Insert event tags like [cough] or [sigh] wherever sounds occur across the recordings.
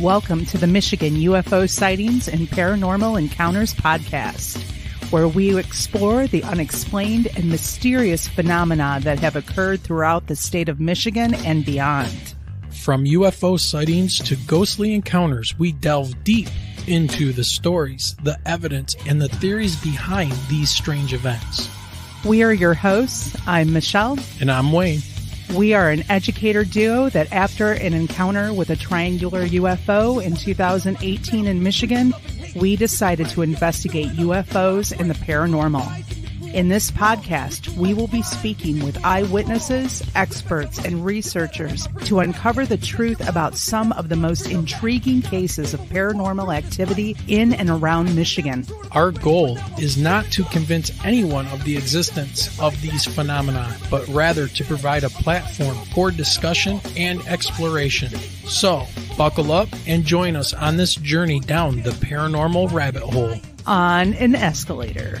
Welcome to the Michigan UFO Sightings and Paranormal Encounters podcast, where we explore the unexplained and mysterious phenomena that have occurred throughout the state of Michigan and beyond. From UFO sightings to ghostly encounters, we delve deep into the stories, the evidence, and the theories behind these strange events. We are your hosts. I'm Michelle. And I'm Wayne. We are an educator duo that, after an encounter with a triangular UFO in 2018 in Michigan, we decided to investigate UFOs and the paranormal. In this podcast, we will be speaking with eyewitnesses, experts, and researchers to uncover the truth about some of the most intriguing cases of paranormal activity in and around Michigan. Our goal is not to convince anyone of the existence of these phenomena, but rather to provide a platform for discussion and exploration. So, buckle up and join us on this journey down the paranormal rabbit hole. On an escalator.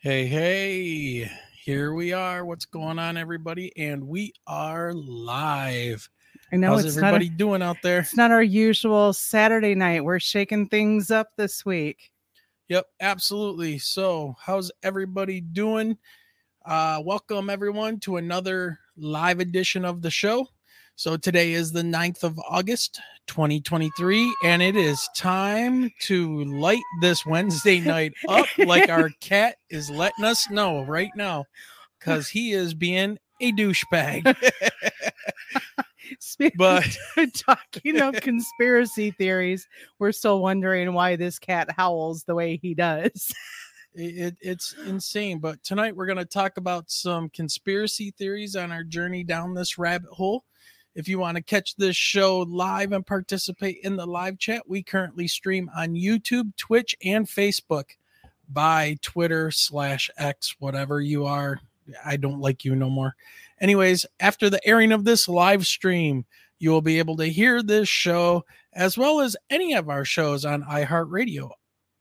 Hey, hey, here we are. What's going on, everybody? And we are live. I know How's it's everybody not a, doing out there? it's not our usual Saturday night. We're shaking things up this week. Yep, absolutely. So, how's everybody doing? Uh, welcome, everyone, to another live edition of the show. So, today is the 9th of August, 2023, and it is time to light this Wednesday [laughs] night up like our cat is letting us know right now because he is being a douchebag. [laughs] But- [laughs] talking of conspiracy theories, we're still wondering why this cat howls the way he does. It, it- it's insane. But tonight we're going to talk about some conspiracy theories on our journey down this rabbit hole. If you want to catch this show live and participate in the live chat, we currently stream on YouTube, Twitch, and Facebook by Twitter slash X, whatever you are. I don't like you no more. Anyways, after the airing of this live stream, you will be able to hear this show as well as any of our shows on iHeartRadio,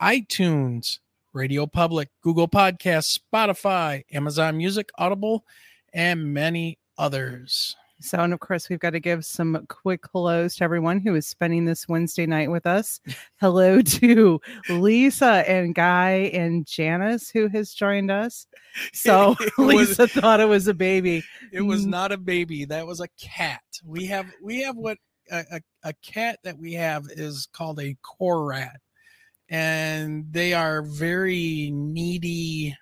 iTunes, Radio Public, Google Podcasts, Spotify, Amazon Music, Audible, and many others. So, and of course, we've got to give some quick hellos to everyone who is spending this Wednesday night with us. Hello to Lisa and Guy and Janice, who has joined us. [laughs] So, It [laughs] was- Lisa thought it was a baby. It was Mm. not a baby, that was a cat. We have we have what a, a, a cat that we have is called a Korat. And they are very needy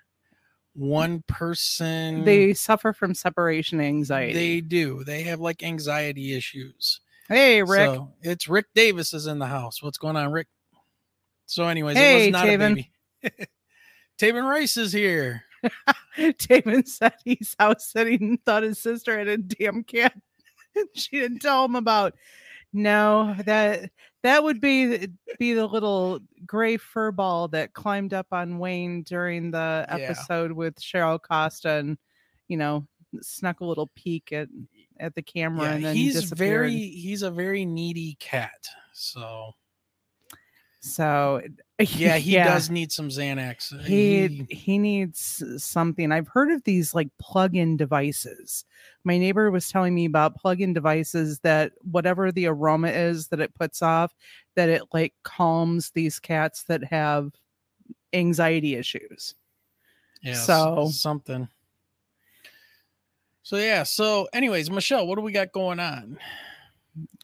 one person They suffer from separation anxiety. they do. They have like anxiety issues. hey, Rick. So it's Rick Davis is in the house. What's going on, Rick? So, anyways, it was not Taven. a baby. [laughs] Taebin Rice is here. [laughs] Damon said he's house sitting thought his sister had a damn cat. [laughs] she didn't tell him about. No, that that would be be the little gray fur ball that climbed up on Wayne during the Yeah. episode with Cheryl Costa and you know snuck a little peek at at the camera Yeah, and then he's very he's a very needy cat. So so [laughs] yeah, he does need some Xanax. he he needs something i've heard of these like plug-in devices my neighbor was telling me about plug-in devices that whatever the aroma is that it puts off that it like calms these cats that have anxiety issues yeah, so- something. So yeah, so anyways, Michelle, what do we got going on?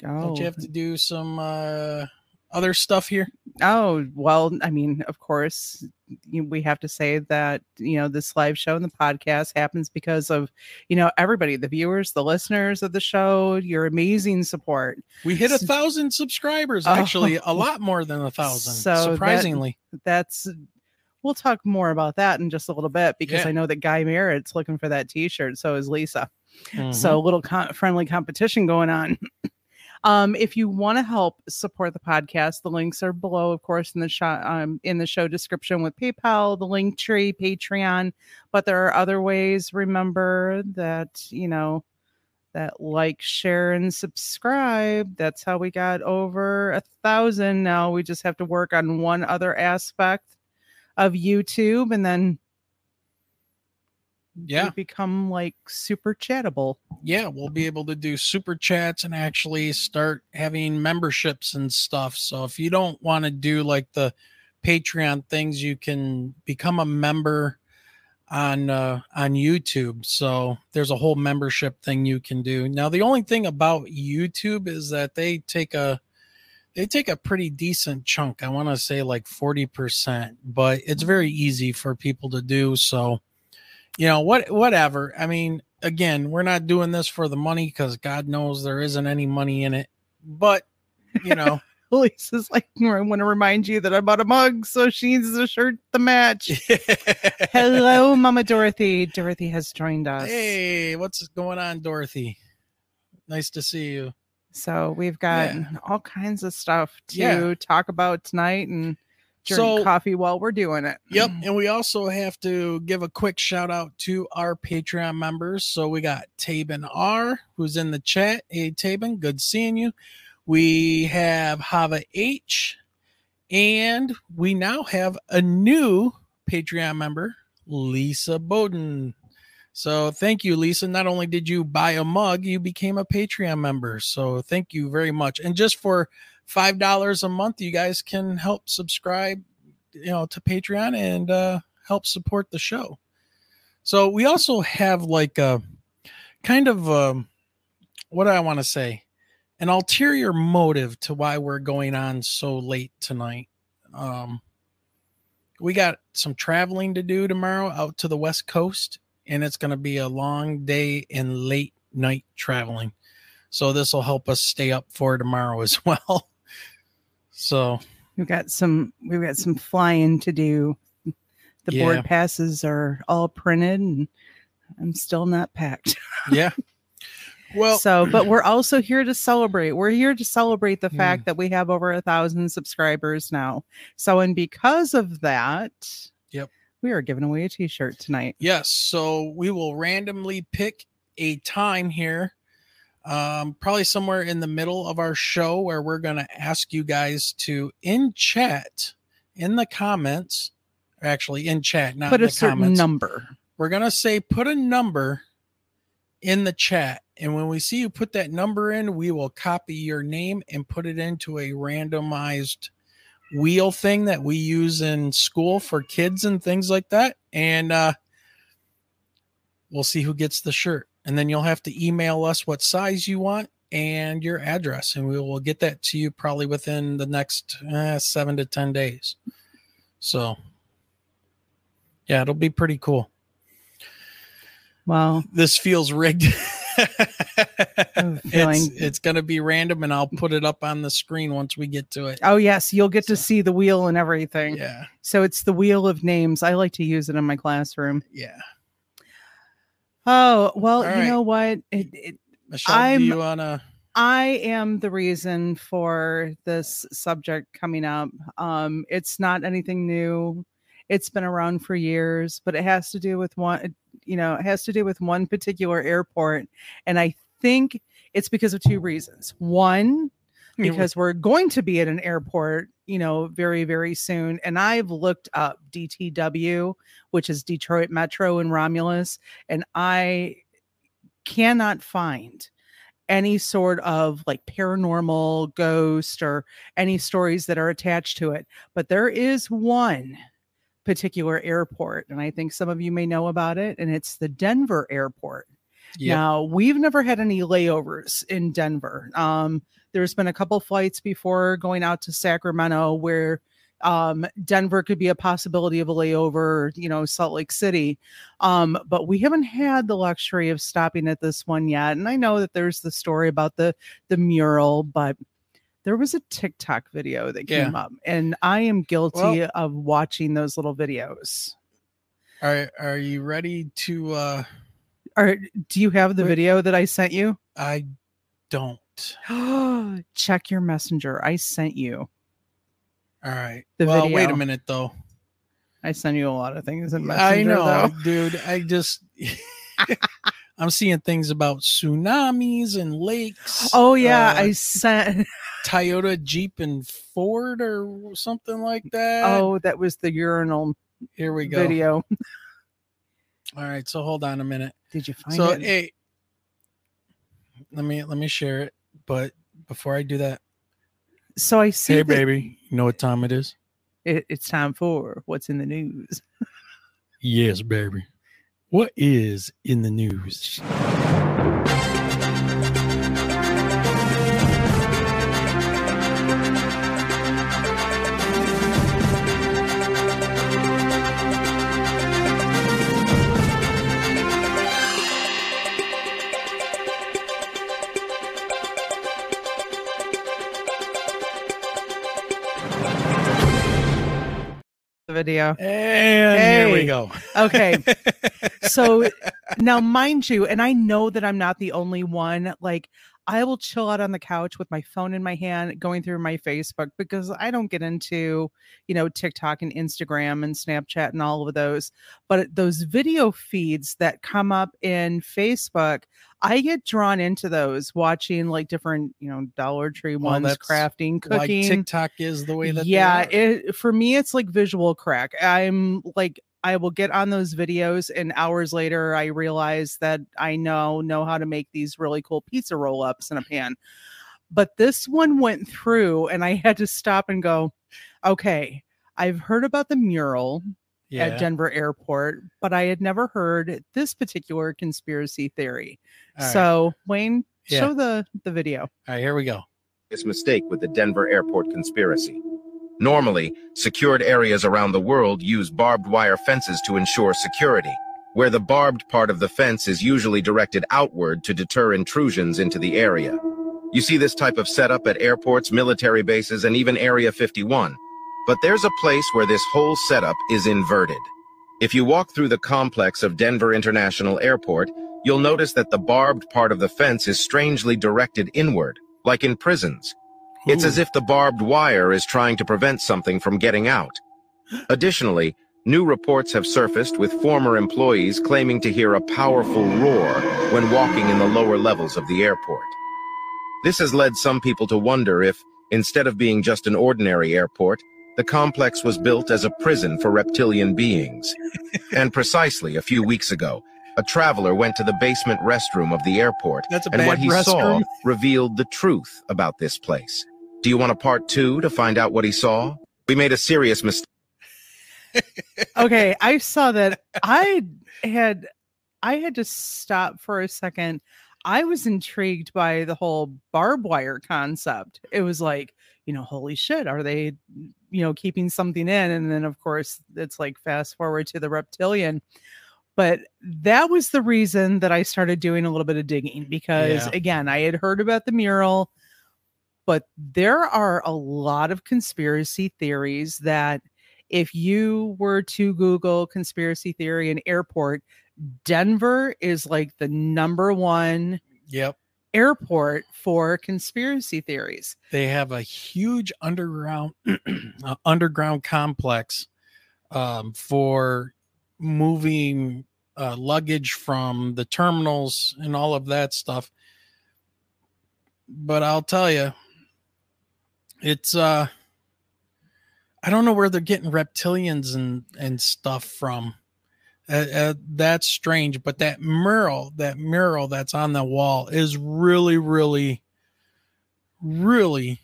Don't you have to do some uh other stuff here? Oh, well, I mean, of course, you, we have to say that, you know, this live show and the podcast happens because of, you know, everybody, the viewers, the listeners of the show, your amazing support. We hit a thousand subscribers, Oh. actually, a [laughs] lot more than a thousand. So that- surprisingly. That's, we'll talk more about that in just a little bit because Yeah. I know that Guy Merritt's looking for that t shirt. So is Lisa. So mm-hmm. a little co- friendly competition going on. Um, if you want to help support the podcast, the links are below, of course, in the show um, in the show description with PayPal, the link tree, Patreon. But there are other ways. Remember that you know that like, share, and subscribe. That's how we got over a thousand. Now we just have to work on one other aspect of YouTube, and then Yeah. become like super chattable. yeah, we'll be able to do super chats and actually start having memberships and stuff. So if you don't want to do like the Patreon things, you can become a member on uh, on YouTube. So there's a whole membership thing you can do. Now the only thing about YouTube is that they take a they take a pretty decent chunk. I want to say like 40%, but it's very easy for people to do. So you know what whatever i mean again we're not doing this for the money because god knows there isn't any money in it but you know [laughs] Lisa's like, I want to remind you that I bought a mug, so she needs a shirt to match. [laughs] Hello, Mama Dorothy. Dorothy has joined us. hey what's going on dorothy nice to see you So we've got Yeah. all kinds of stuff to Yeah. talk about tonight and So- coffee while we're doing it. Yep. Mm-hmm. And we also have to give a quick shout out to our Patreon members. So we got Taebin R, who's in the chat. Hey, Taebin, good seeing you. We have Havah H, and we now have a new Patreon member, Lisa Bowden. So thank you, Lisa. Not only did you buy a mug, you became a Patreon member. So thank you very much. And just for five dollars a month, you guys can help subscribe you know to patreon and uh help support the show. So we also have like a kind of um what do i want to say? An ulterior motive to why we're going on so late tonight. Um we got some traveling to do tomorrow out to the west coast and it's going to be a long day and late night traveling. So this will help us stay up for tomorrow as [laughs] well so We've got some we've got some flying to do. The Yeah. board passes are all printed and I'm still not packed. [laughs] yeah well so, but we're also here to celebrate. We're here to celebrate the Hmm. fact that we have over a thousand subscribers now. So, and because of that, Yep. we are giving away a T-shirt tonight. Yes. So we will randomly pick a time here, um, probably somewhere in the middle of our show, where we're going to ask you guys to, in chat, in the comments, or actually in chat, not Put a the certain comments. number. We're going to say put a number in the chat. And when we see you put that number in, we will copy your name and put it into a randomized wheel thing that we use in school for kids and things like that. And uh, we'll see who gets the shirt. And then you'll have to email us what size you want and your address, and we will get that to you probably within the next uh, seven to 10 days. So, yeah, it'll be pretty cool. Well, This feels rigged. [laughs] It's it's going to be random, and I'll put it up on the screen once we get to it. oh yes, you'll get to see the wheel and everything. Yeah, So it's the wheel of names. I like to use it in my classroom. yeah. Oh well, All you right. know what? It, it, Michelle, I'm- do you want to? I am the reason for this subject coming up. Um, it's not anything new. It's been around for years, but it has to do with one, you know, it has to do with one particular airport. And I think it's because of two reasons. One, because we're going to be at an airport, you know, very, very soon. And I've looked up DTW, which is Detroit Metro in Romulus, and I cannot find any sort of like paranormal ghost or any stories that are attached to it. But there is one particular airport, and I think some of you may know about it, and it's the Denver airport. Yep. Now, we've never had any layovers in Denver. Um, there's been a couple flights before going out to Sacramento where um, Denver could be a possibility of a layover, you know, Salt Lake City. Um, but we haven't had the luxury of stopping at this one yet. And I know that there's the story about the the mural, but there was a TikTok video that Yeah. came up, and I am guilty Well- of watching those little videos. Are Are you ready to uh Or do you have the Wait. video that I sent you? I don't. [gasps] Check your messenger. I sent you. All right. The well, wait a minute though. I send you a lot of things in messenger. I know, though. dude. I just [laughs] I'm seeing things about tsunamis and lakes. Oh yeah, uh, I sent. [laughs] Toyota, Jeep, and Ford or something like that. Oh, that was the urinal here we go. video. [laughs] All right, so hold on a minute. Did you find so it? hey, let me let me share it. But before I do that, so I see. hey that baby, you know what time it is? It, it's time for what's in the news. Yes, baby. What is in the news? Video. And here we go. Okay. [laughs] so now mind you and i know that i'm not the only one like i will chill out on the couch with my phone in my hand going through my facebook because i don't get into you know tiktok and instagram and snapchat and all of those but those video feeds that come up in facebook i get drawn into those watching like different you know dollar tree Well, ones crafting Like cooking TikTok is the way that. yeah it, for me it's like visual crack i'm like i will get on those videos and hours later i realize that i know know how to make these really cool pizza roll ups in a pan but this one went through and i had to stop and go okay i've heard about the mural yeah. at denver airport but i had never heard this particular conspiracy theory All right. so wayne Yeah. show the the video All right, here we go. biggest mistake with the Denver airport conspiracy. Normally, secured areas around the world use barbed wire fences to ensure security, where the barbed part of the fence is usually directed outward to deter intrusions into the area. You see this type of setup at airports, military bases, and even Area 51. But there's a place where this whole setup is inverted. If you walk through the complex of Denver International Airport, you'll notice that the barbed part of the fence is strangely directed inward, like in prisons. It's as if the barbed wire is trying to prevent something from getting out. Additionally, new reports have surfaced with former employees claiming to hear a powerful roar when walking in the lower levels of the airport. This has led some people to wonder if, instead of being just an ordinary airport, the complex was built as a prison for reptilian beings. [laughs] and precisely a few weeks ago, a traveler went to the basement restroom of the airport and what he saw revealed the truth about this place. Do you want a part two to find out what he saw? We made a serious mistake. [laughs] okay i saw that i had i had to stop for a second i was intrigued by the whole barbed wire concept it was like you know holy shit are they you know keeping something in and then of course it's like fast forward to the reptilian but that was the reason that i started doing a little bit of digging because Yeah. again i had heard about the mural but there are a lot of conspiracy theories that if you were to Google conspiracy theory and airport, Denver is like the number one Yep. airport for conspiracy theories. They have a huge underground [clears throat] uh, underground complex um, for moving uh, luggage from the terminals and all of that stuff. But I'll tell you, it's uh, I don't know where they're getting reptilians and and stuff from. Uh, uh, that's strange, but that mural, that mural that's on the wall, is really, really, really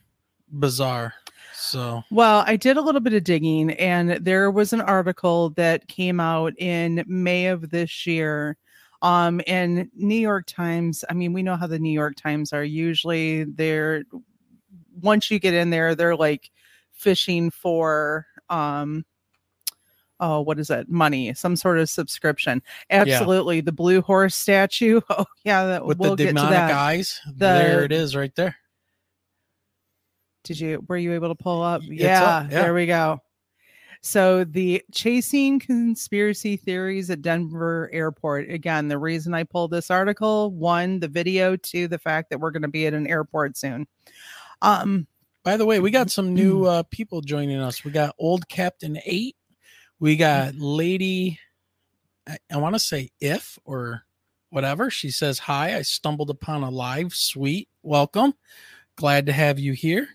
bizarre. So Well, I did a little bit of digging, and there was an article that came out in May of this year. Um, and New York Times, I mean, we know how the New York Times are usually they're once you get in there, they're like fishing for um oh what is that money some sort of subscription absolutely the blue horse statue [laughs] oh yeah that with we'll the get to demonic that eyes, there it is, right there. did you were you able to pull up yeah, up, yeah. there we go So the chasing conspiracy theories at Denver airport. Again, the reason I pulled this article, one, the video, two, the fact that we're going to be at an airport soon. Um, By the way, we got some new uh, people joining us. We got old Captain Eight. We got Lady. I, I want to say if or whatever. She says hi. I stumbled upon a live. Sweet, welcome. Glad to have you here.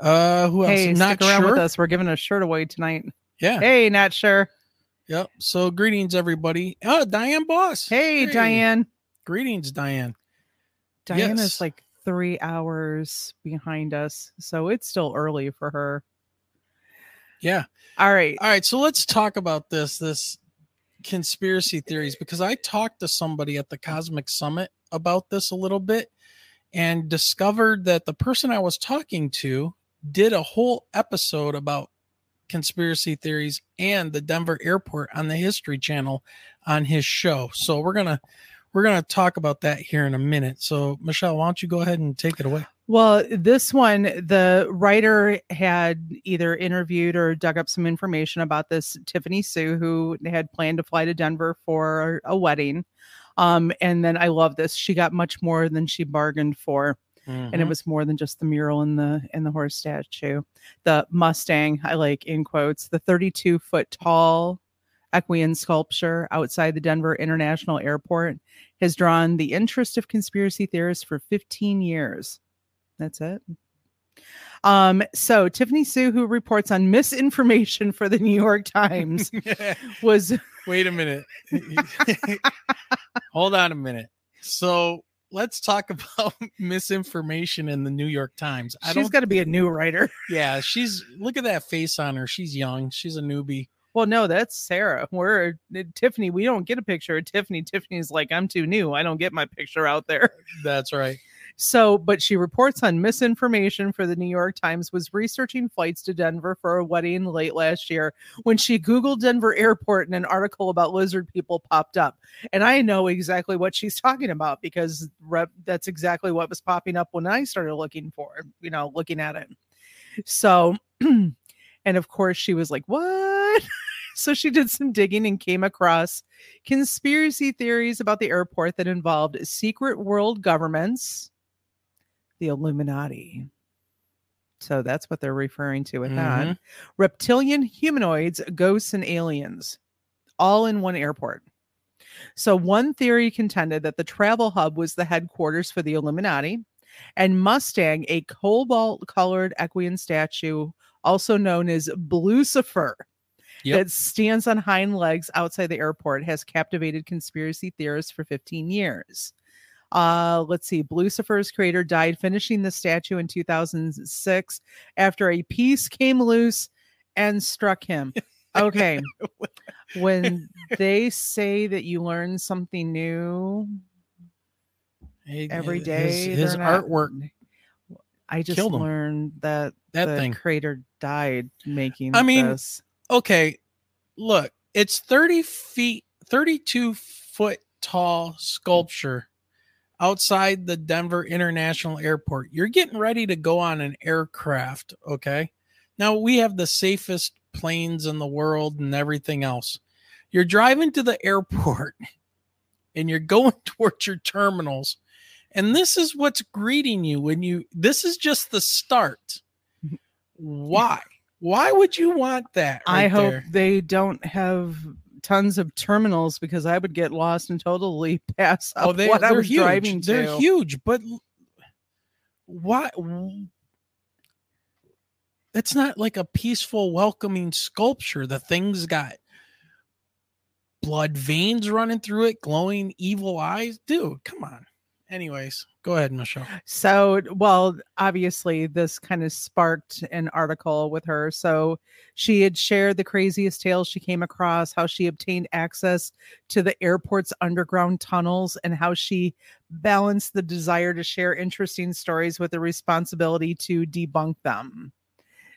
Uh, who else? hey, Not stick around sure. with us. We're giving a shirt away tonight. Yeah. Hey, not sure. Yep. So greetings, everybody. Oh, Diane Boss. Hey, Diane. Greetings, Diane. Diane Yes. is like three hours behind us, so it's still early for her. Yeah. All right. All right, so let's talk about this this conspiracy theories because I talked to somebody at the Cosmic Summit about this a little bit and discovered that the person I was talking to did a whole episode about conspiracy theories and the Denver airport on the History Channel on his show. So we're going to we're going to talk about that here in a minute. So Michelle, why don't you go ahead and take it away? Well, this one, the writer had either interviewed or dug up some information about this Tiffany Hsu, who had planned to fly to Denver for a wedding. Um, and then I love this. She got much more than she bargained for. and it Mhm. was more than just the mural and the and the horse statue the mustang i like in quotes the 32 foot tall equine sculpture outside the denver international airport has drawn the interest of conspiracy theorists for 15 years that's it um so tiffany hsu who reports on misinformation for the new york times [laughs] was Wait a minute. [laughs] Hold on a minute. So let's talk about [laughs] misinformation in the New York Times. I she's don't. got to be a new writer yeah, she's. Look at that face on her. She's young. She's a newbie. Well, no, that's Sarah. We're uh, Tiffany. We don't get a picture of Tiffany. Tiffany's like, I'm too new. I don't get my picture out there. [laughs] That's right. So, but she reports on misinformation for the New York Times, was researching flights to Denver for a wedding late last year when she Googled Denver airport and an article about lizard people popped up. And I know exactly what she's talking about because rep, that's exactly what was popping up when I started looking for, you know, looking at it. So, [clears throat] and of course, she was like, What? [laughs] so she did some digging and came across conspiracy theories about the airport that involved secret world governments, the Illuminati. So that's what they're referring to with that. Mhm. Reptilian humanoids, ghosts, and aliens, all in one airport. So one theory contended that the travel hub was the headquarters for the Illuminati, and Mustang, a cobalt colored equine statue, also known as Blucifer, Yep. that stands on hind legs outside the airport, has captivated conspiracy theorists for 15 years. Uh, let's see. Lucifer's creator died finishing the statue in 2006 after a piece came loose and struck him. [laughs] Okay. [laughs] when they say that you learn something new every day, his- His, artwork. I just killed him. learned that That the thing. creator died making I mean, this. Okay, look. It's thirty feet, thirty-two foot tall sculpture outside the Denver International Airport. You're getting ready to go on an aircraft. Okay. Now we have the safest planes in the world and everything else. You're driving to the [laughs] airport and you're going [laughs] towards your terminals. And this is what's greeting you when you, this is just the start. Mm-hmm. Why? Why would you want that? I hope there? they don't have tons of terminals because I would get lost and totally [laughs] pass oh, up Oh, they, what I they're was huge. driving to. They're huge, but why? It's not like a peaceful, welcoming sculpture. The thing's got blood veins running through it, glowing evil eyes. Dude, come on. Anyways, go ahead, Michelle. So, well, obviously, this kind of sparked an article with her. So, she had shared the craziest tales she came across, how she obtained access to the airport's underground tunnels, and how she balanced the desire to share interesting stories with the responsibility to debunk them.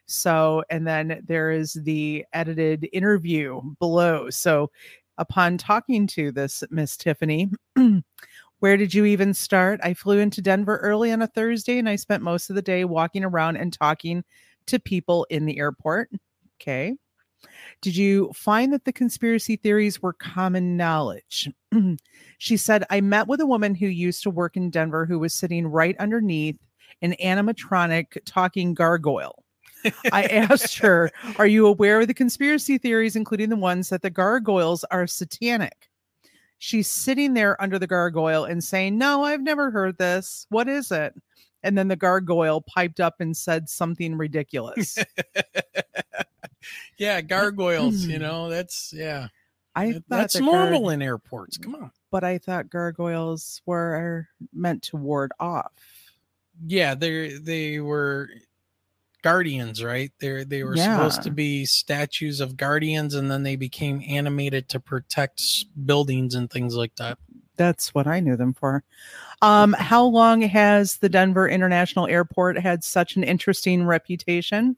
So, and then there is the edited interview below. So, upon talking to this Miss Tiffany, [clears throat] where did you even start? I flew into Denver early on a Thursday and I spent most of the day walking around and talking to people in the airport. Okay. Did you find that the conspiracy theories were common knowledge? [clears throat] she said, I met with a woman who used to work in Denver who was sitting right underneath an animatronic talking gargoyle. I [laughs] asked her, Are you aware of the conspiracy theories, including the ones that the gargoyles are satanic? She's sitting there under the gargoyle and saying, No, I've never heard this. What is it? And then the gargoyle piped up and said something ridiculous. [laughs] yeah, gargoyles, you [clears throat] know, that's yeah. I thought that's that normal gar- in airports. Come on. but I thought gargoyles were meant to ward off. Yeah, they they were guardians, right? They they were supposed to be statues of guardians, and then they became animated to protect buildings and things like that. That's what I knew them for. Um, how long has the Denver International Airport had such an interesting reputation?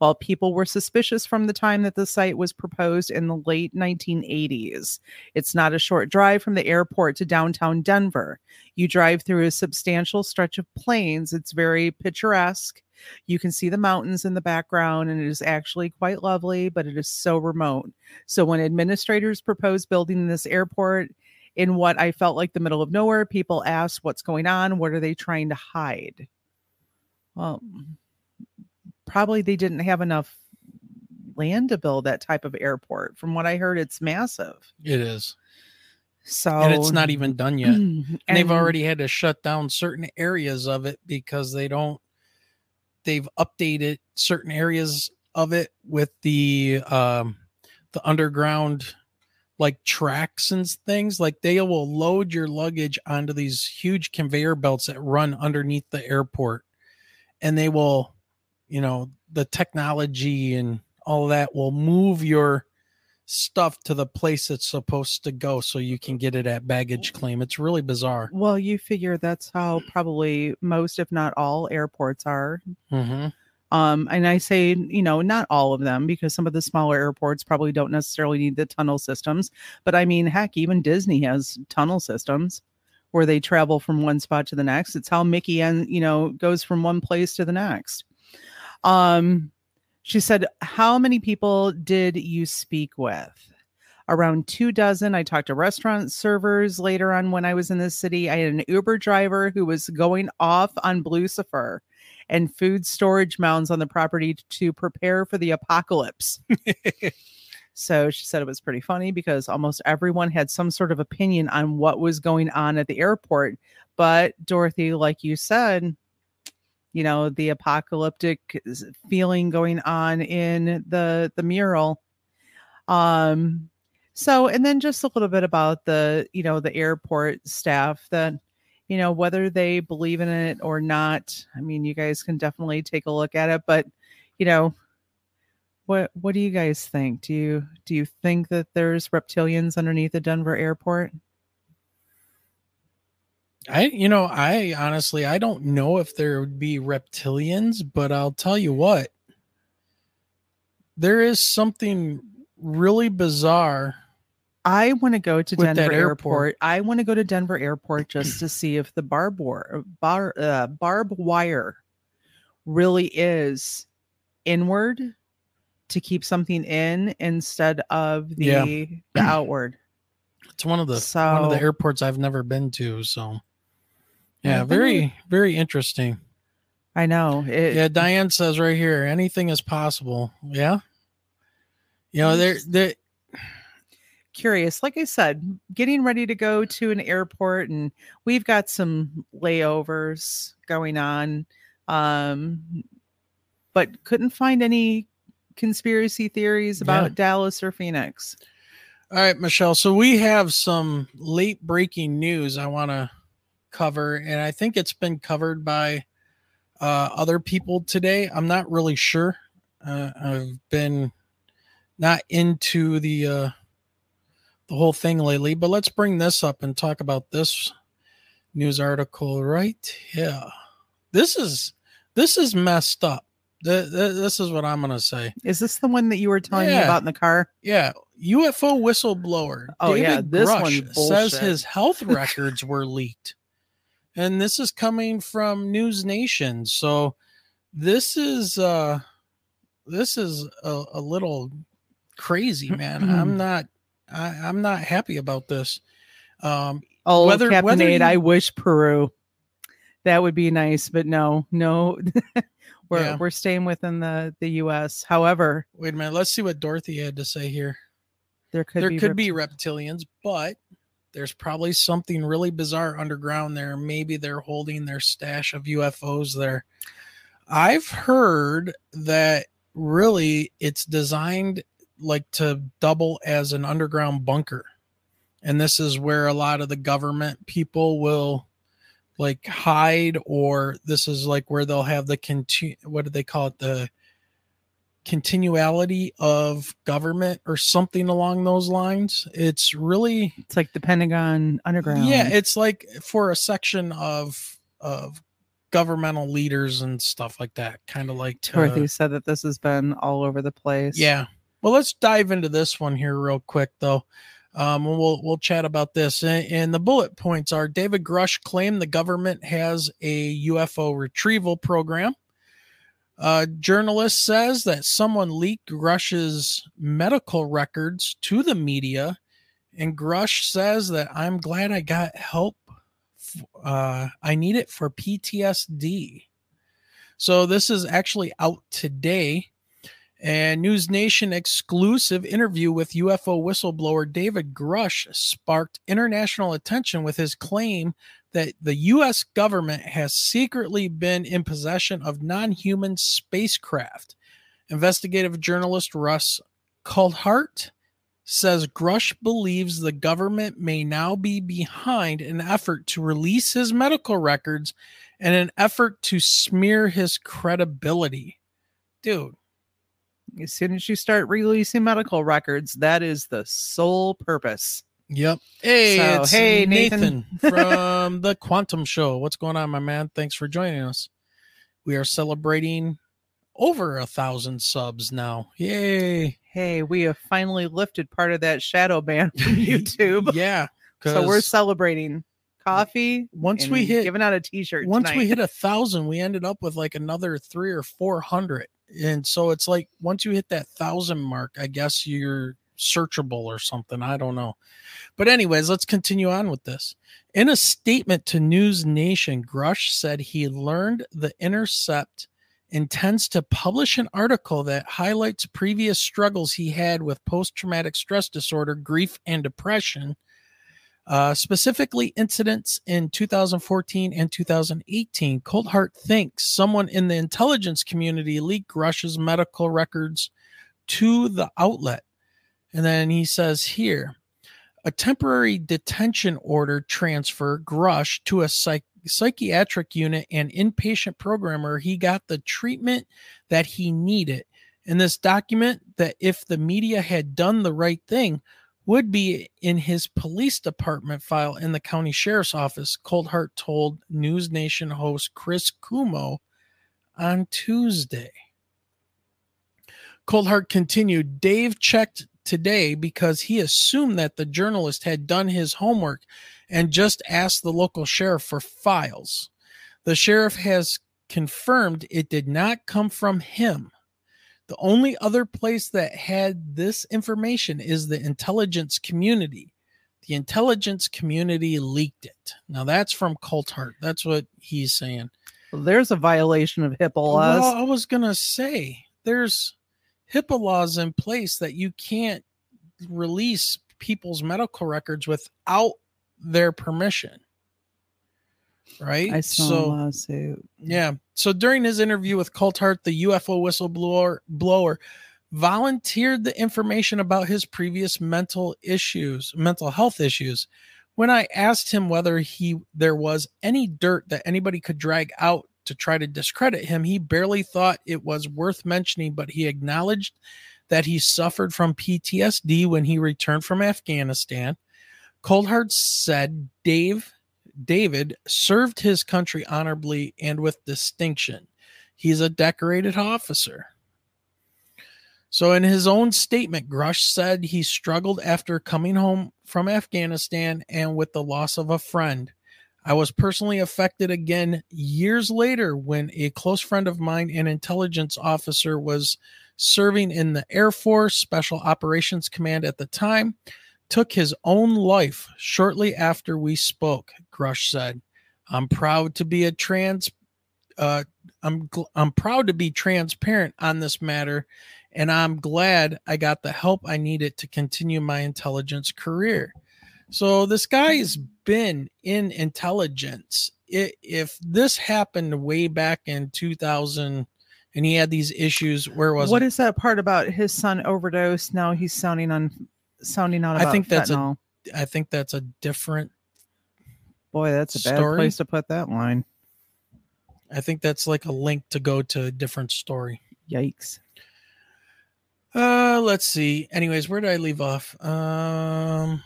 Well, people were suspicious from the time that the site was proposed in the late 1980s. It's not a short drive from the airport to downtown Denver. You drive through a substantial stretch of plains. It's very picturesque. You can see the mountains in the background, and it is actually quite lovely, but it is so remote. So, when administrators proposed building this airport, in what I felt like the middle of nowhere, people asked, What's going on? What are they trying to hide? Well, probably they didn't have enough land to build that type of airport. From what I heard, it's massive. It is, So, and it's not even done yet. and [clears throat] and they've already had to shut down certain areas of it because they don't they've updated certain areas of it with the um the underground like tracks and things like they will load your luggage onto these huge conveyor belts that run underneath the airport and they will you know the technology and all that will move your stuff to the place it's supposed to go so you can get it at baggage claim it's really bizarre Well, you figure that's how probably most, if not all, airports are. mm-hmm. Um, and I say, you know, not all of them because some of the smaller airports probably don't necessarily need the tunnel systems. But I mean, heck, even Disney has tunnel systems where they travel from one spot to the next. It's how Mickey and you know goes from one place to the next. Um, she said, "How many people did you speak with?" Around two dozen. I talked to restaurant servers later on when I was in the city. I had an Uber driver who was going off on Lucifer and food storage mounds on the property to prepare for the apocalypse. [laughs] so she said it was pretty funny because almost everyone had some sort of opinion on what was going on at the airport. But Dorothy, like you said, you know, the apocalyptic feeling going on in the the mural. Um so and then just a little bit about the, you know, the airport staff that you know whether they believe in it or not i mean you guys can definitely take a look at it but you know what what do you guys think do you do you think that there's reptilians underneath the denver airport I, you know, I honestly, I don't know if there would be reptilians, but I'll tell you what, there is something really bizarre. i want to go to denver airport. airport. i want to go to denver airport just to see if the barb wire bar, uh, barb wire really is inward to keep something in instead of the, Yeah. the [clears throat] outward It's one of the one of the airports I've never been to, so Yeah, yeah, I think very very interesting. i know it, Yeah, Diane says right here, anything is possible. Yeah, you know, they're, they're curious. Like I said, getting ready to go to an airport, and we've got some layovers going on, um, but couldn't find any conspiracy theories about Yeah. Dallas or Phoenix. All right, Michelle. So we have some late breaking news I want to cover, and I think it's been covered by uh, other people today. I'm not really sure. Uh, I've been not into the uh, the whole thing lately, but let's bring this up and talk about this news article right here. This is this is messed up. Th- th- This is what I'm gonna say. Is this the one that you were telling me about in the car? Yeah, UFO whistleblower. Oh, yeah, David this Grusch one's says his health [laughs] records were leaked, and this is coming from News Nation. So this is uh, this is a, a little crazy, [clears throat] man. I'm not. I, I'm not happy about this. Um, Oh, Whether- Captain whether Aid, you- I wish Peru. That would be nice, but no, no. [laughs] we're Yeah. we're staying within the the U.S. However, wait a minute. Let's see what Dorothy had to say here. there could there be could rept- be reptilians, but there's probably something really bizarre underground there. Maybe they're holding their stash of UFOs there. I've heard that really it's designed like to double as an underground bunker. And this is where a lot of the government people will like hide or this is like where they'll have the conti- what do they call it the continuality of government or something along those lines. It's really It's like the Pentagon underground. yeah, it's like for a section of of governmental leaders and stuff like that. Kind of like to- Dorothy said that this has been all over the place. yeah. Well, let's dive into this one here real quick though. Um, we'll we'll chat about this. And, and the bullet points are: David Grusch claimed the government has a UFO retrieval program. Uh, journalist says that someone leaked Grusch's medical records to the media, and Grusch says that I'm glad I got help. Uh, I need it for PTSD. So this is actually out today. And News Nation exclusive interview with UFO whistleblower David Grusch sparked international attention with his claim that the US government has secretly been in possession of non human spacecraft. Investigative journalist Russ Coulthart says Grusch believes the government may now be behind an effort to release his medical records and an effort to smear his credibility. Dude, As soon as you start releasing medical records, that is the sole purpose. Yep. Hey, So, hey, Nathan, Nathan. [laughs] from the Quantum Show. What's going on, my man? Thanks for joining us. We are celebrating over a thousand subs now. Yay! Hey, we have finally lifted part of that shadow ban from [laughs] YouTube. yeah. so we're celebrating coffee. once we hit giving out a t-shirt. once we hit a thousand, we ended up with like another three or four hundred. And so it's like once you hit that thousand mark, I guess you're searchable or something. I don't know. But, anyways, let's continue on with this. In a statement to News Nation, Grusch said he learned the Intercept intends to publish an article that highlights previous struggles he had with post traumatic stress disorder, grief, and depression uh, specifically incidents in 2014 and 2018. Coulthart thinks someone in the intelligence community leaked Grusch's medical records to the outlet. And then he says here a temporary detention order transfer Grusch to a psych- psychiatric unit and inpatient program where he got the treatment that he needed. In this document, that if the media had done the right thing, would be in his police department file in the county sheriff's office, Coulthart told News Nation host Chris Cuomo on Tuesday. Coulthart continued, Dave checked today because he assumed that the journalist had done his homework and just asked the local sheriff for files. The sheriff has confirmed it did not come from him. The only other place that had this information is the intelligence community. The intelligence community leaked it. Now that's from Coulthart. That's what he's saying. Well, there's a violation of HIPAA laws. Well, I was gonna say there's HIPAA laws in place that you can't release people's medical records without their permission. Right? I saw so a lawsuit. yeah. So during his interview with Coulthart, the UFO whistleblower blower volunteered the information about his previous mental issues, mental health issues. When I asked him whether he there was any dirt that anybody could drag out to try to discredit him, he barely thought it was worth mentioning, but he acknowledged that he suffered from PTSD when he returned from Afghanistan. Coulthart said Dave David served his country honorably and with distinction. He's a decorated officer. So, in his own statement, Grusch said he struggled after coming home from Afghanistan and with the loss of a friend. I was personally affected again years later when a close friend of mine, an intelligence officer, was serving in the Air Force Special Operations Command at the time, took his own life shortly after we spoke, Grusch said. I'm proud to be a trans uh, I'm gl- I'm proud to be transparent on this matter and I'm glad I got the help I needed to continue my intelligence career. So this guy's been in intelligence. It, if this happened way back in 2000 and he had these issues, where was What it? is that part about his son overdosed? Now he's sounding on sounding out I think that's a- fentanyl. I think that's a different. Boy, that's a bad story. place to put that line. I think that's like a link to go to a different story. Yikes. Uh, let's see. Anyways, where did I leave off? Um,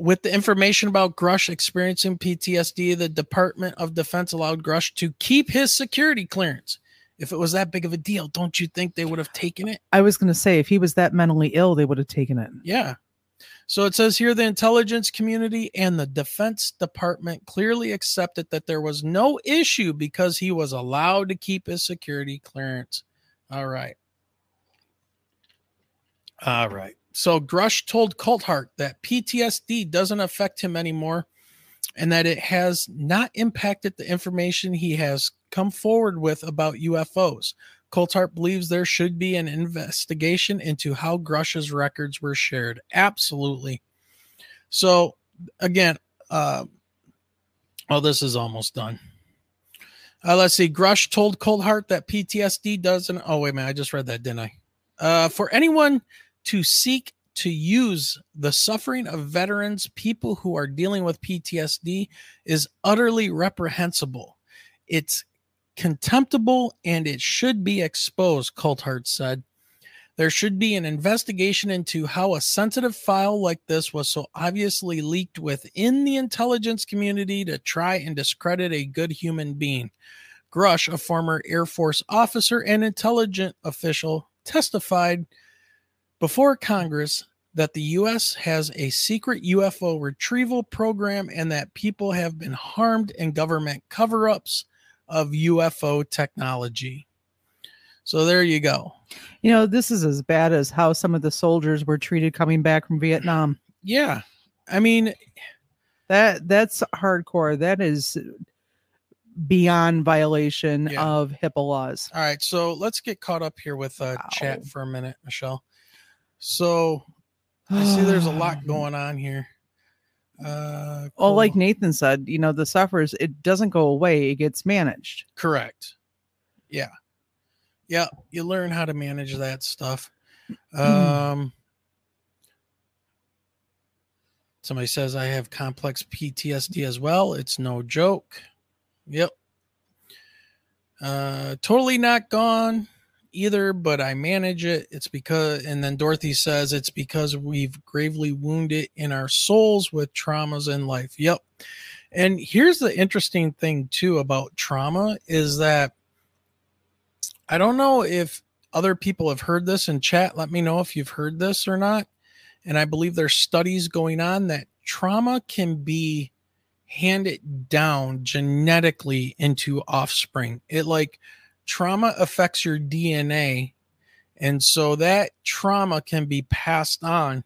with the information about Grusch experiencing PTSD, the Department of Defense allowed Grusch to keep his security clearance. If it was that big of a deal, don't you think they would have taken it? I was going to say if he was that mentally ill, they would have taken it. Yeah. So it says here the intelligence community and the Defense Department clearly accepted that there was no issue because he was allowed to keep his security clearance. All right. All right. So Grusch told Coulthart that PTSD doesn't affect him anymore and that it has not impacted the information he has come forward with about UFOs. Coulthart believes there should be an investigation into how Grusch's records were shared. Absolutely. So again, uh, well, this is almost done. Uh, let's see. Grusch told Coulthart that PTSD doesn't. Oh wait a minute, I just read that, didn't I? Uh, for anyone to seek to use the suffering of veterans, people who are dealing with PTSD, is utterly reprehensible. It's contemptible and it should be exposed, Coulthart said. There should be an investigation into how a sensitive file like this was so obviously leaked within the intelligence community to try and discredit a good human being. Grusch, a former Air Force officer and intelligence official, testified before Congress that the U.S. has a secret UFO retrieval program and that people have been harmed in government cover ups of UFO technology. So there you go. You know, this is as bad as how some of the soldiers were treated coming back from Vietnam. Yeah. I mean, That that's hardcore. That is beyond violation Yeah. of HIPAA laws. all right. So let's get caught up here with uh, Wow. chat for a minute, Michelle. So I see there's a lot [sighs] going on here. Uh, Well, like. Nathan said, you know, the suffers, it doesn't go away, it gets managed. Correct. Yeah. Yeah. You learn how to manage that stuff. Hmm. Um, somebody says I have complex PTSD as well. It's no joke. Yep. Uh, totally not gone either, but I manage it. It's because, and then Dorothy says it's because we've gravely wounded in our souls with traumas in life. Yep. And here's the interesting thing too about trauma is that I don't know if other people have heard this in chat. Let me know if you've heard this or not. And I believe there's studies going on that trauma can be handed down genetically into offspring. It like trauma affects your DNA. And so that trauma can be passed on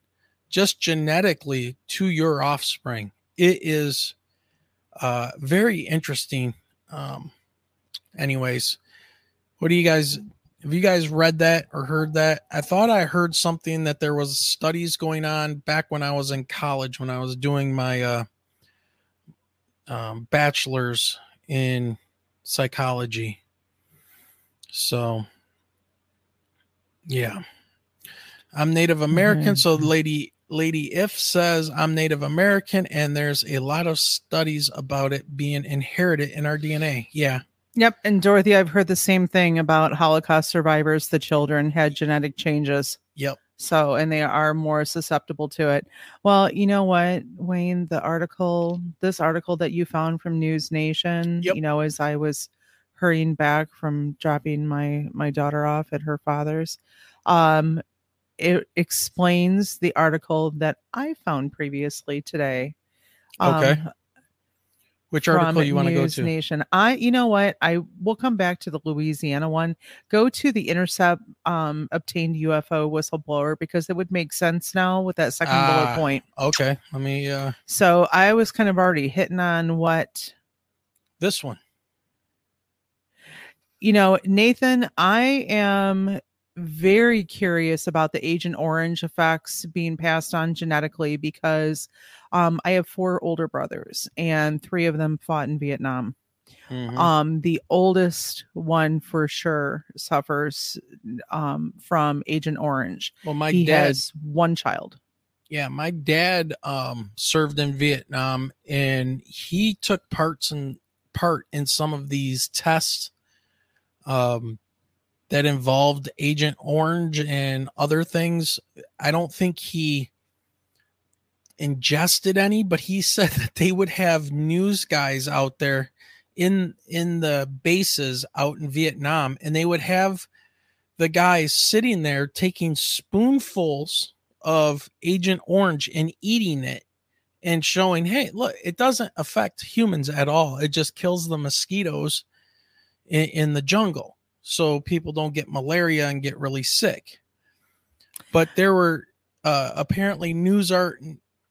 just genetically to your offspring. It is uh, very interesting. Um, anyways, what do you guys have you guys read that or heard that? I thought I heard something that there was studies going on back when I was in college when I was doing my uh, um, bachelor's in psychology. So, yeah, I'm Native mm-hmm. American. So, mm-hmm. lady Lady If says I'm Native American, and there's a lot of studies about it being inherited in our DNA. Yeah, Yep. And Dorothy, I've heard the same thing about Holocaust survivors. The children had genetic changes. yep. So, and they are more susceptible to it. Well, you know what, Wayne, the article, this article that you found from News Nation, Yep. you know, as I was hurrying back from dropping my my daughter off at her father's, um, it explains the article that I found previously today Okay. Um, Which article you want to go to? Nation. I, you know what? I will come back to the Louisiana one. Go to the Intercept um, obtained UFO whistleblower because it would make sense now with that second Ah. bullet point. Okay. Let me uh So I was kind of already hitting on what this one. You know, Nathan, I am very curious about the Agent Orange effects being passed on genetically because um, I have four older brothers and three of them fought in Vietnam. Mhm. Um, the oldest one for sure suffers um, from Agent Orange. well, my he dad has one child. yeah my dad um served in vietnam and he took parts and part in some of these tests um that involved agent orange and other things i don't think he ingested any but he [laughs] said that they would have news guys out there in in the bases out in vietnam and they would have the guys sitting there taking spoonfuls of Agent Orange and eating it and showing, hey, look, it doesn't affect humans at all. It just kills the mosquitoes in, in the jungle. So people don't get malaria and get really sick. But there were uh, apparently news art,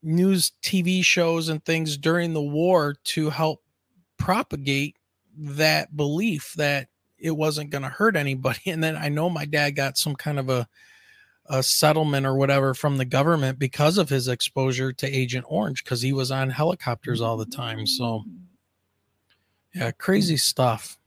news TV shows and things during the war to help propagate that belief that it wasn't going to hurt anybody. [laughs] And then I know my dad got some kind of a a settlement or whatever from the government because of his exposure to Agent Orange because he was on helicopters all the time. So, yeah, crazy stuff.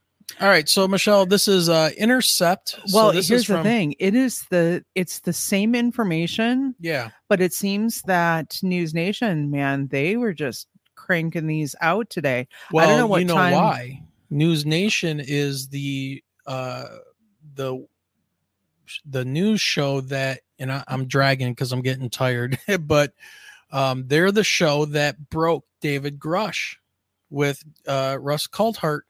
All right, so Michelle, this is uh Intercept. So Well, this here's is the thing. It is the it's the same information, Yeah, but it seems that News Nation, man, they were just cranking these out today. well, I don't know what you know time- why? News Nation is the uh the the news show that, and I, I'm dragging because I'm getting tired, [laughs] but um, they're the show that broke David Grusch with uh, Russ Coulthart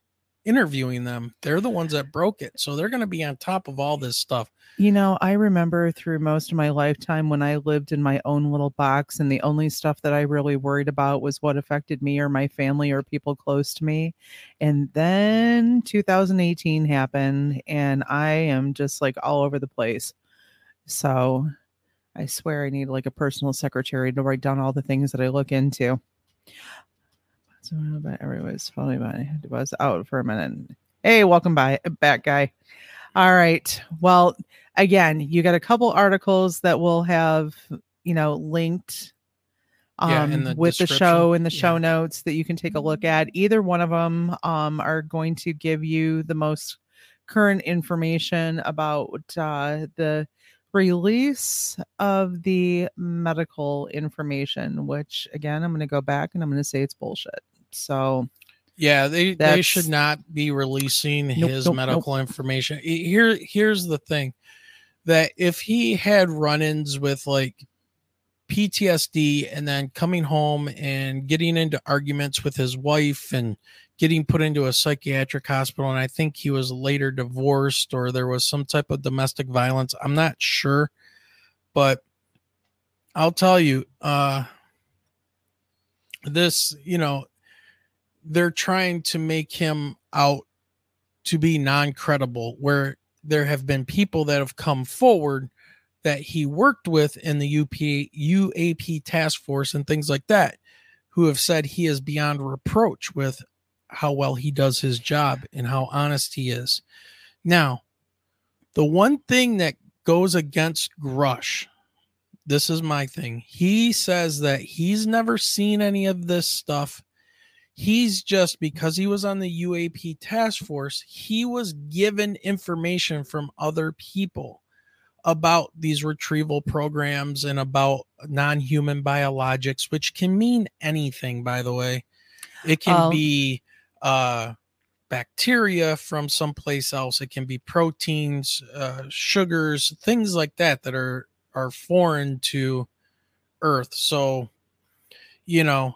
interviewing them. They're the ones that broke it, so they're going to be on top of all this stuff. You know, I remember through most of my lifetime when I lived in my own little box, and the only stuff that I really worried about was what affected me or my family or people close to me. And then 2018 happened, and I am just like all over the place. So I swear I need like a personal secretary to write down all the things that I look into. So, but everybody's funny, but I was out for a minute. Hey, welcome by back, guy. All right. Well, again, you got a couple articles that we'll have, you know, linked um in the with the show in the show Yeah. notes that you can take a look at. Either one of them um are going to give you the most current information about uh the release of the medical information, which again, I'm going to go back and I'm going to say it's bullshit. So, Yeah, they they should not be releasing Nope, his nope, medical information. Here here's the thing that if he had run-ins with like PTSD and then coming home and getting into arguments with his wife and getting put into a psychiatric hospital and I think he was later divorced or there was some type of domestic violence. I'm not sure, but I'll tell you uh this, you know, they're trying to make him out to be non-credible where there have been people that have come forward that he worked with in the UP, UAP task force and things like that who have said he is beyond reproach with how well he does his job and how honest he is. Now, the one thing that goes against Grusch, this is my thing. He says that he's never seen any of this stuff. He's just because he was on the UAP task force, he was given information from other people about these retrieval programs and about non-human biologics which can mean anything by the way. It can Oh. be uh bacteria from someplace else. It can be proteins uh sugars things like that that are are foreign to earth. So you know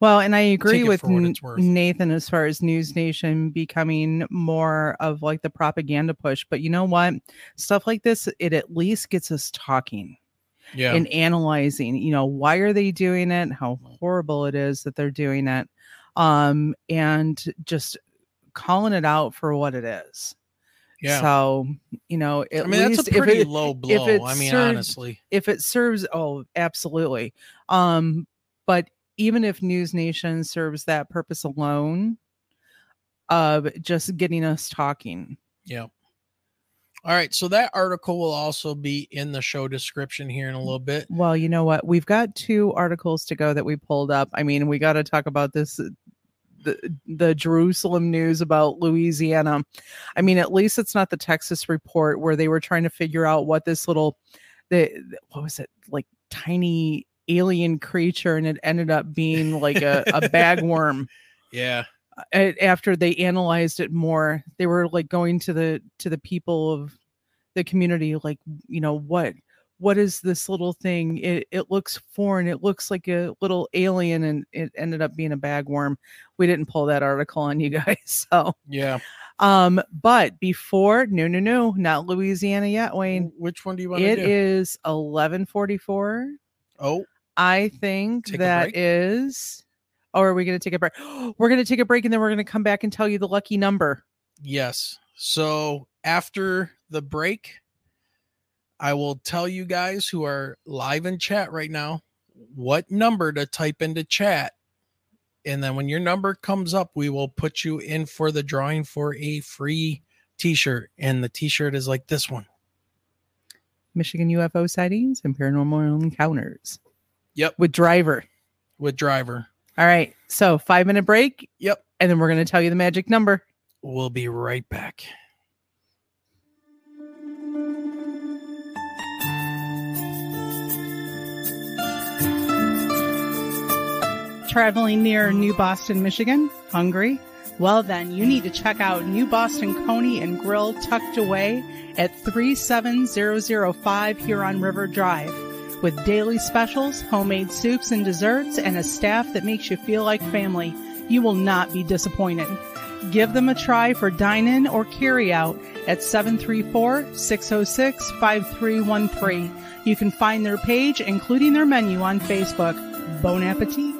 Well, and I agree with for what N- it's worth. Nathan as far as News Nation becoming more of like the propaganda push. But you know what? Stuff like this, it at least gets us talking. Yeah. and analyzing, you know, why are they doing it, how horrible it is that they're doing it, um, and just calling it out for what it is. yeah. So, you know, at I mean, that's a pretty it, low blow. I mean, serves- honestly. if it serves, oh, absolutely. Um, but even if News Nation serves that purpose alone, of just getting us talking. Yeah. All right. So that article will also be in the show description here in a little bit. Well, you know what? We've got two articles to go that we pulled up. I mean, we got to talk about this the the Jerusalem news about Louisiana. I mean, at least it's not the Texas report where they were trying to figure out what this little the what was it? Like tiny alien creature and it ended up being like a, a bagworm. [laughs] Yeah. after they analyzed it more they were like going to the to the people of the community like you know what what is this little thing? It, it looks foreign. It looks like a little alien and it ended up being a bagworm. We didn't pull that article on you [laughs] guys so. Yeah. um but before no no no not louisiana yet wayne. Which one do you want to it is 1144 oh, I think Take that. Or oh, are we going to take a break? [gasps] We're going to take a break and then we're going to come back and tell you the lucky number. yes. So after the break, I will tell you guys who are live in chat right now what number to type into chat. And then when your number comes up, we will put you in for the drawing for a free t shirt. And the t shirt is like this one. Michigan UFO sightings and paranormal encounters. Yep. With driver. with driver. All right. So five minute break. Yep. And then we're going to tell you the magic number. We'll be right back. Traveling near New Boston, Michigan? Hungry? Well, then you need to check out New Boston Coney and Grill tucked away at 37005 Huron River Drive. With daily specials, homemade soups and desserts, and a staff that makes you feel like family, you will not be disappointed. Give them a try for dine in or carry out at 734 606 5313. You can find their page, including their menu, on Facebook. Bon appetit!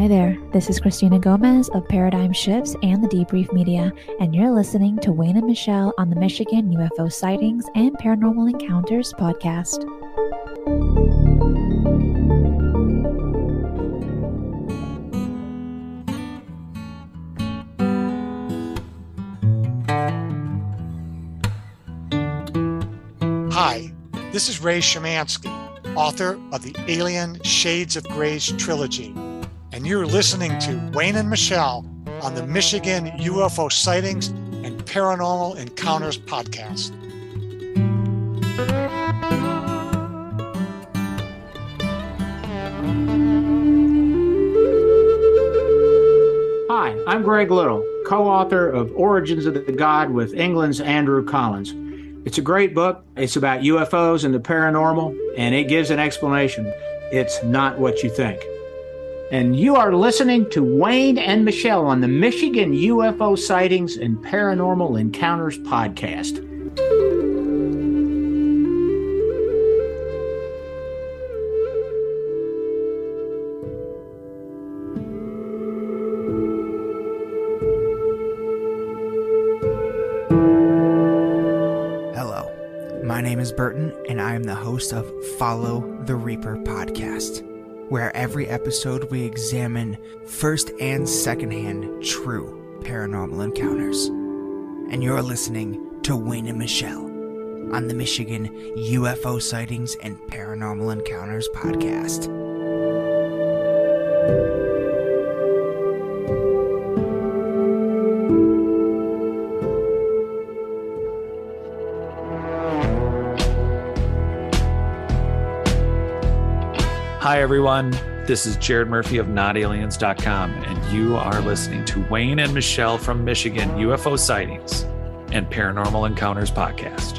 Hi there, this is Christina Gomez of Paradigm Shifts and the Debrief Media, and you're listening to Wayne and Michelle on the Michigan UFO Sightings and Paranormal Encounters podcast. Hi, this is Ray Shemansky, author of the Alien Shades of Grays trilogy, and you're listening to Wayne and Michelle on the Michigan UFO Sightings and Paranormal Encounters podcast. Hi, I'm Greg Little, co author of Origins of the God with England's Andrew Collins. It's a great book. It's about UFOs and the paranormal, and it gives an explanation. It's not what you think. And you are listening to Wayne and Michelle on the Michigan UFO Sightings and Paranormal Encounters podcast. Hello, my name is Burton, and I am the host of Follow the Reaper podcast, where every episode we examine first and secondhand true paranormal encounters. And you're listening to Wayne and Michelle on the Michigan UFO Sightings and Paranormal Encounters podcast. Everyone. This is Jared Murphy of NotAliens.com, and you are listening to Wayne and Michelle from Michigan UFO Sightings and Paranormal Encounters podcast.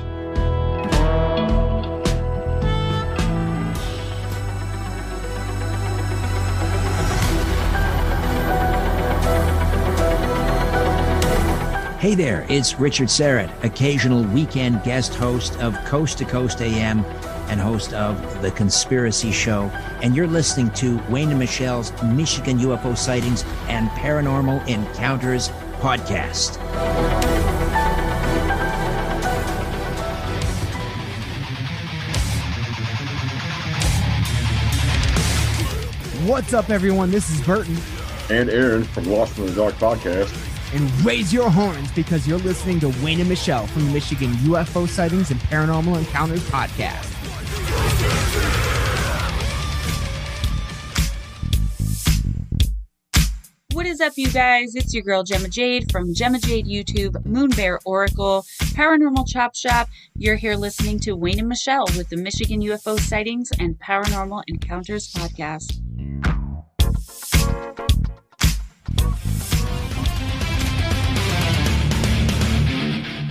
Hey there, it's Richard Syrett, occasional weekend guest host of Coast to Coast AM and host of The Conspiracy Show. And you're listening to Wayne and Michelle's Michigan UFO Sightings and Paranormal Encounters podcast. What's up, everyone? This is Burton. And Aaron from Lost in the Dark podcast. And raise your horns because you're listening to Wayne and Michelle from the Michigan UFO Sightings and Paranormal Encounters podcast. Up, you guys? It's your girl Gemma Jade from Gemma Jade YouTube, Moon Bear Oracle, Paranormal Chop Shop. You're here listening to Wayne and Michelle with the Michigan UFO Sightings and Paranormal Encounters podcast.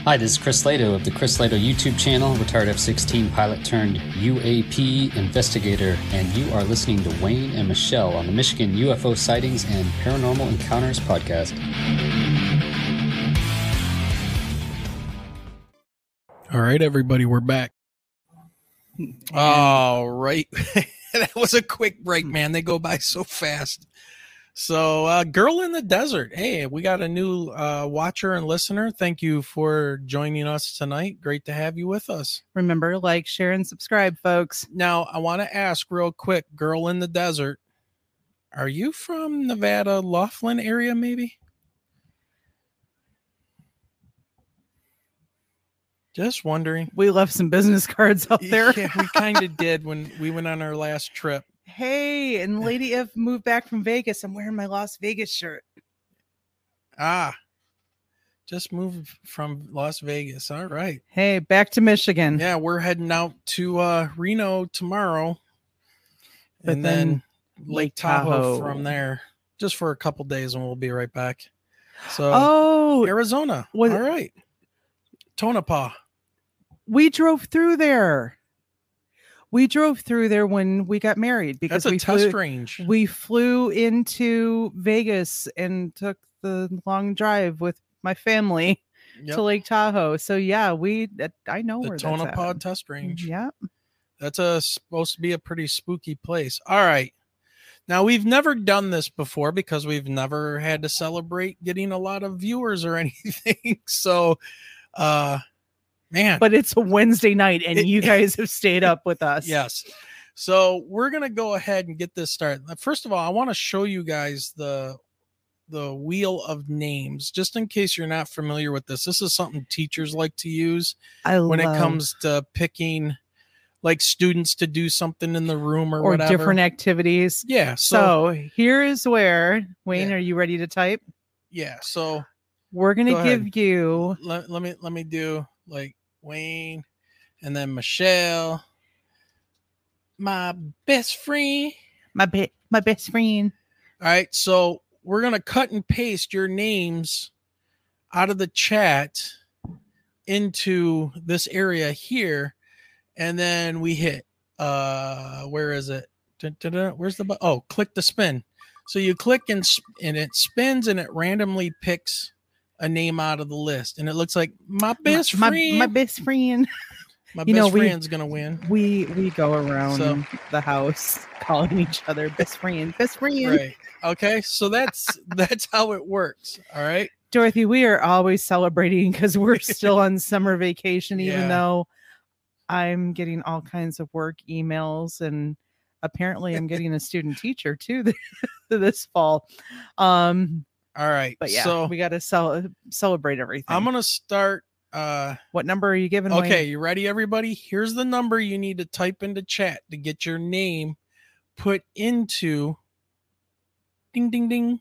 Hi, this is Chris Lehto of the Chris Lehto YouTube channel, retired F 16 pilot turned UAP investigator, and you are listening to Wayne and Michelle on the Michigan UFO Sightings and Paranormal Encounters podcast. All right, everybody, we're back. All right. [laughs] that was a quick break, man. They go by so fast. So, uh, Girl in the Desert. Hey, we got a new uh, watcher and listener. Thank you for joining us tonight. Great to have you with us. Remember, like, share, and subscribe, folks. Now, I want to ask real quick Girl in the Desert, are you from Nevada, Laughlin area, maybe? Just wondering. We left some business cards out there. Yeah, we kind of did when we went on our last trip. Hey, and Lady F moved back from Vegas. I'm wearing my Las Vegas shirt. Ah, just moved from Las Vegas. All right. Hey, back to Michigan. Yeah, we're heading out to uh, Reno tomorrow, But and then, then Lake Tahoe, Tahoe. from there, just for a couple days, and we'll be right back. So, Oh, Arizona. was- All right. Tonopah. we drove through there. We drove through there when we got married because That's a we flew, range. We flew into Vegas and took the long drive with my family Yep. to Lake Tahoe. So yeah, we that- I know The where that's Tonopah at. test range. Yep. That's a supposed to be a pretty spooky place. All right. Now we've never done this before because we've never had to celebrate getting a lot of viewers or [laughs] anything. So uh man. But it's a Wednesday night and you [laughs] guys have stayed up with us. Yes. So we're gonna go ahead and get this started. First of all, I want to show you guys the the wheel of names, just in case you're not familiar with this. This is something teachers like to use I when love- it comes to picking like students to do something in the room or, or whatever. different activities. Yeah. So, So, here is where Wayne, are you ready to type? yeah. So We're gonna Go give ahead. you let, let me let me do like Wayne and then Michelle. My best friend. my be- my best friend. All right, so we're gonna cut and paste your names out of the chat into this area here, and then we hit uh where is it? Dun, dun, dun, Where's the bu- oh click the spin. So you click and sp- and it spins and it randomly picks a name out of the list, and it looks like my best my, friend. my best friend. [laughs] My you best know, we- friend's gonna win. We we go around So- the house calling each other best friend, best friend. Right. Okay. So that's [laughs] that's how it works. All right. Dorothy, we are always celebrating because we're [laughs] still on summer vacation, even Yeah. though I'm getting all kinds of work emails and apparently I'm getting a student teacher too this fall. Um, All right. but yeah, So we got to cel- celebrate everything. I'm gonna start. Uh, what number are you giving? Okay, you ready, everybody? Here's the number you need to type into chat to get your name put into. Ding ding ding.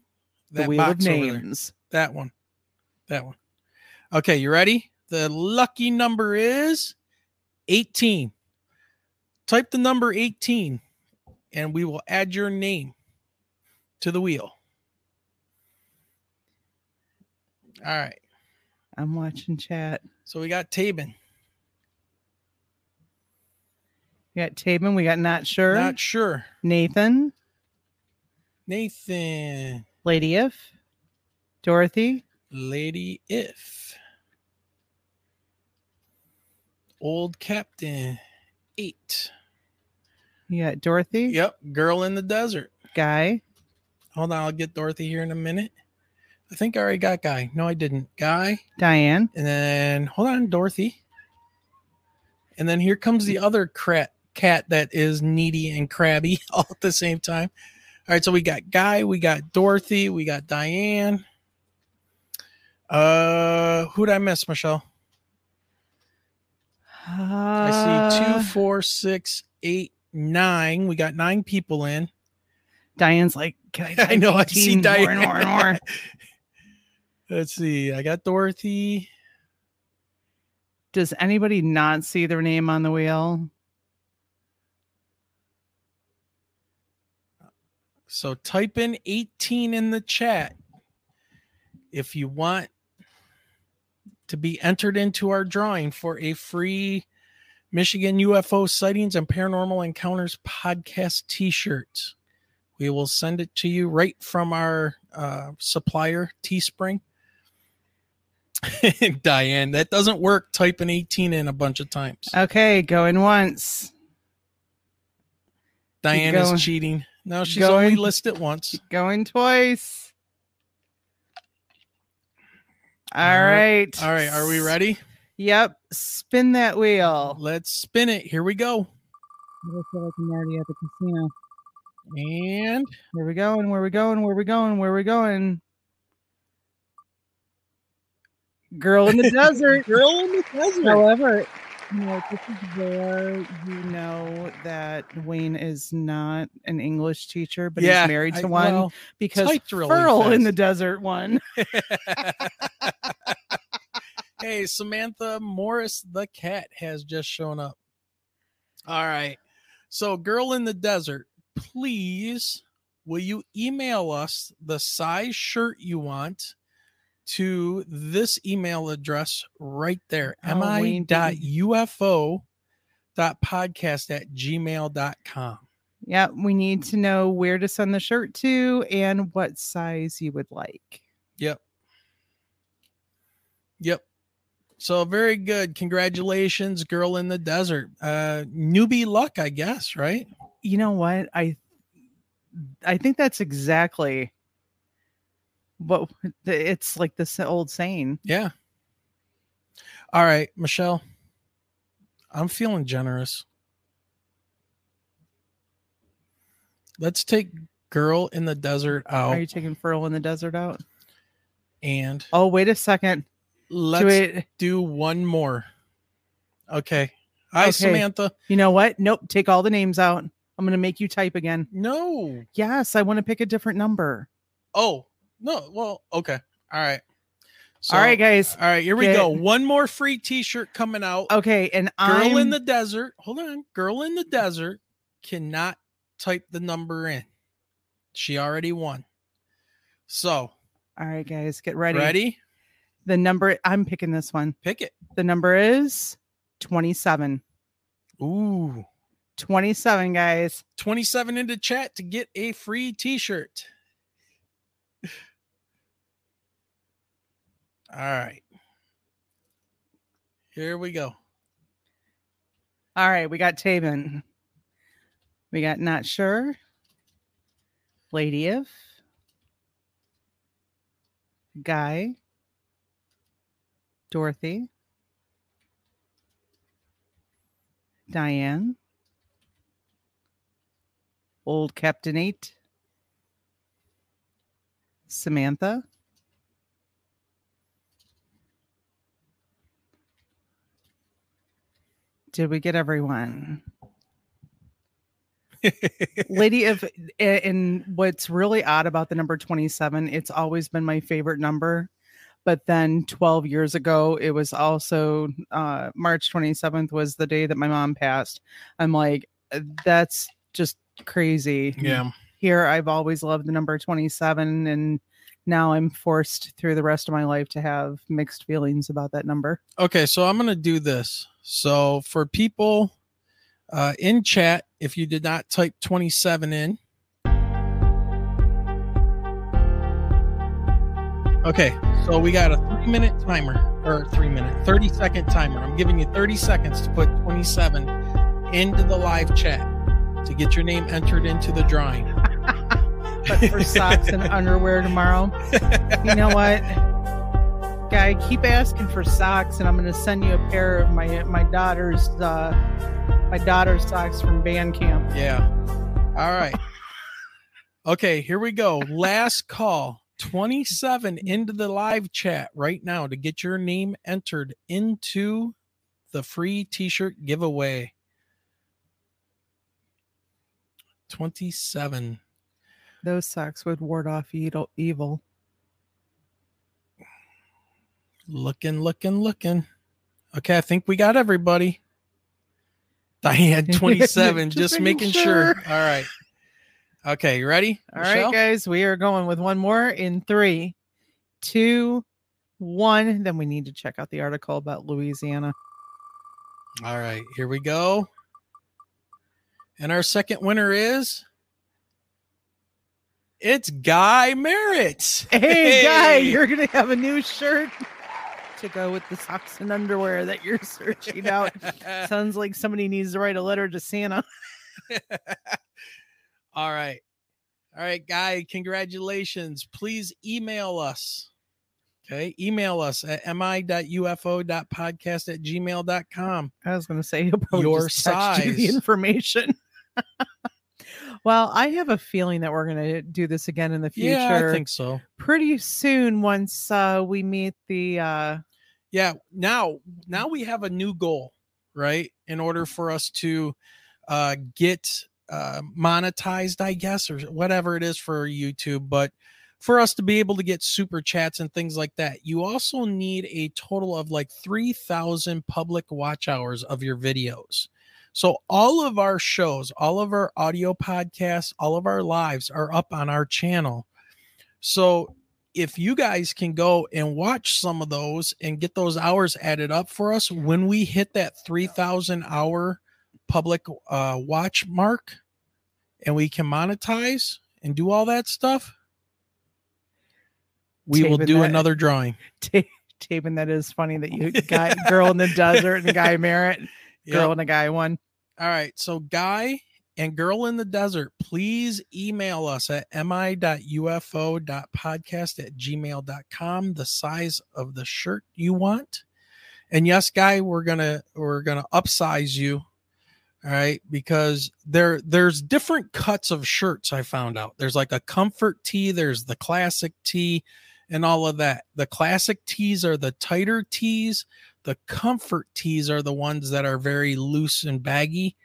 The wheel of box there. names. That one. That one. Okay, you ready? The lucky number is 18. Type the number 18 and we will add your name to the wheel. All right. I'm watching chat. So we got Taebin. We got Taebin. We got not sure. Not sure. Nathan. Nathan. Lady If. Dorothy. Lady If. Old Captain. Eight. You got Dorothy. Yep. Girl in the desert. Guy. Hold on. I'll get Dorothy here in a minute. I think I already got Guy. No, I didn't. Guy. Diane. And then hold on, Dorothy. And then here comes the other crat, cat that is needy and crabby [laughs] all at the same time. All right, so we got Guy, we got Dorothy, we got Diane. Uh, who'd I miss, Michelle? I see two, four, six, eight, nine. We got nine people in. Diane's like, can I, [laughs] I know. I see Diane. more and more and [laughs] more. Let's see. I got Dorothy. Does anybody not see their name on the wheel? So type in 18 in the chat if you want to be entered into our drawing for a free Michigan UFO sightings and paranormal encounters podcast t-shirt. We will send it to you right from our uh, supplier Teespring. [laughs] Diane, that doesn't work Type an 18 in a bunch of times. Okay, going once. Diane going- is cheating. No, she's going- only listed once. Going twice. All All right. right. All right, are we ready? Yep. Spin that wheel. Let's spin it. Here we go. I feel like I'm already at the casino. And where we going? Where we going? Where we going? Where we going? Girl in the desert. Girl in the desert. However, you know, this is where you know that Wayne is not an English teacher, but Yeah, he's married to I- one well, because really in the desert one. [laughs] hey, Samantha Morris the cat has just shown up. All right. So, girl in the desert, please will you email us the size shirt you want to this email address right there Oh, Wayne didn't- dot podcast at gmail.com. Yeah, we need to know where to send the shirt to and what size you would like. Yep. Yep. So very good. Congratulations, girl in the desert. Uh newbie luck, I guess, right? You know what? I I think that's exactly the- it's like this old saying. Yeah. All right, Michelle. I'm feeling generous. Let's take girl in the desert out Are you taking Furl in the desert out? and Oh, wait a second. let's it- do one more. Okay. Hi, Okay. Samantha. You know what? Nope. Take all the names out. I'm going to make you type again. No. Yes, I want to pick a different number. Oh, no. Well, okay. All right. So, all right, guys. All right, here we Get- go. One more free t-shirt coming out. Okay, and Girl I'm in the desert. Hold on. Girl in the desert cannot type the number in. She already won. So, All right, guys, get ready. ready? The number I'm picking this one. Pick it. The number is 27. Ooh. 27, guys. 27 into chat to get a free t-shirt. All right. Here we go. All right, we got Taebin. We got Not Sure. Lady If. Guy. Dorothy. Diane. Old Captain Eight. Samantha. Did we get everyone? [laughs] Lady of and what's really odd about the number 27, it's always been my favorite number. But then 12 years ago, it was also uh, March 27th was the day that my mom passed. I'm like, that's just crazy. Yeah. Here, I've always loved the number 27, and now I'm forced through the rest of my life to have mixed feelings about that number. Okay, so I'm going to do this. So for people uh, in chat, if you did not type 27 in, okay, so we got a three minute timer or three minute, 30 second timer. I'm giving you 30 seconds to put 27 into the live chat to get your name entered into the drawing. [laughs] But for socks and [laughs] underwear tomorrow, you know what? Guy, keep asking for socks, and I'm going to send you a pair of my my daughter's uh, my daughter's socks from band camp. Yeah. All right. Okay, here we go. Last call. 27 into the live chat right now to get your name entered into the free t-shirt giveaway. 27. Those socks would ward off evil. evil. Looking, looking, looking. Okay, I think we got everybody. Diane [laughs] 27, just, Just making sure. sure. All right. Okay, you ready? All right, Michelle? guys, we are going with one more in three, two, one. Then we need to check out the article about Louisiana. All right, here we go. And our second winner is it's Guy Merritt. Hey, guy, you're gonna have a new shirt to go with the socks and underwear that you're [laughs] searching out. [laughs] Sounds like somebody needs to write a letter to Santa. [laughs] All right. All right, Guy, congratulations. Please email us. Okay, email us at mi.ufo.podcast at gmail.com. I was gonna say he'll Your text you the size. information. well, I have a feeling that we're gonna do this again in the future. Yeah, I think so. Pretty soon, once uh, we meet the uh, yeah now now we have a new goal right in order for us to uh get uh monetized i guess or whatever it is for youtube but for us to be able to get super chats and things like that you also need a total of like 3000 public watch hours of your videos. So all of our shows all of our audio podcasts all of our lives are up on our channel. So if you guys can go and watch some of those and get those hours added up for us when we hit that 3000 hour public uh, watch mark and we can monetize and do all that stuff we will do that- another drawing [laughs] ta- taping that is funny that you [laughs] got girl in the desert and guy Merritt, girl Yep. and a guy one. all right so guy and girl in the desert please email us at mi.ufo.podcast at gmail.com the size of the shirt you want. And yes guy we're gonna we're gonna upsize you all right because there there's different cuts of shirts i found out. There's like a comfort tee there's the classic tee and all of that. The classic tees are the tighter tees. The comfort tees are the ones that are very loose and baggy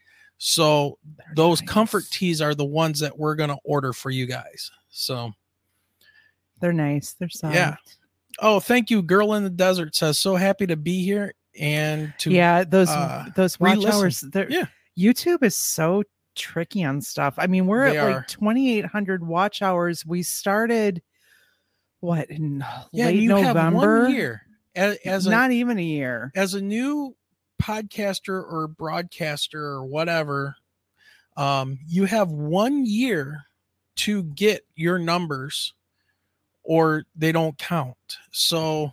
so those comfort teas are the ones that we're going to order for you guys so They're nice. They're soft. yeah oh thank you girl in the desert says so happy to be here and to yeah, those uh, those watch re-listen. hours. They're, yeah YouTube is so tricky on stuff. I mean, we're They at are. like 2,800 watch hours. We started what in yeah late you November? have one year as, as a, Not even a year. as a new podcaster or broadcaster or whatever um you have one year to get your numbers or they don't count so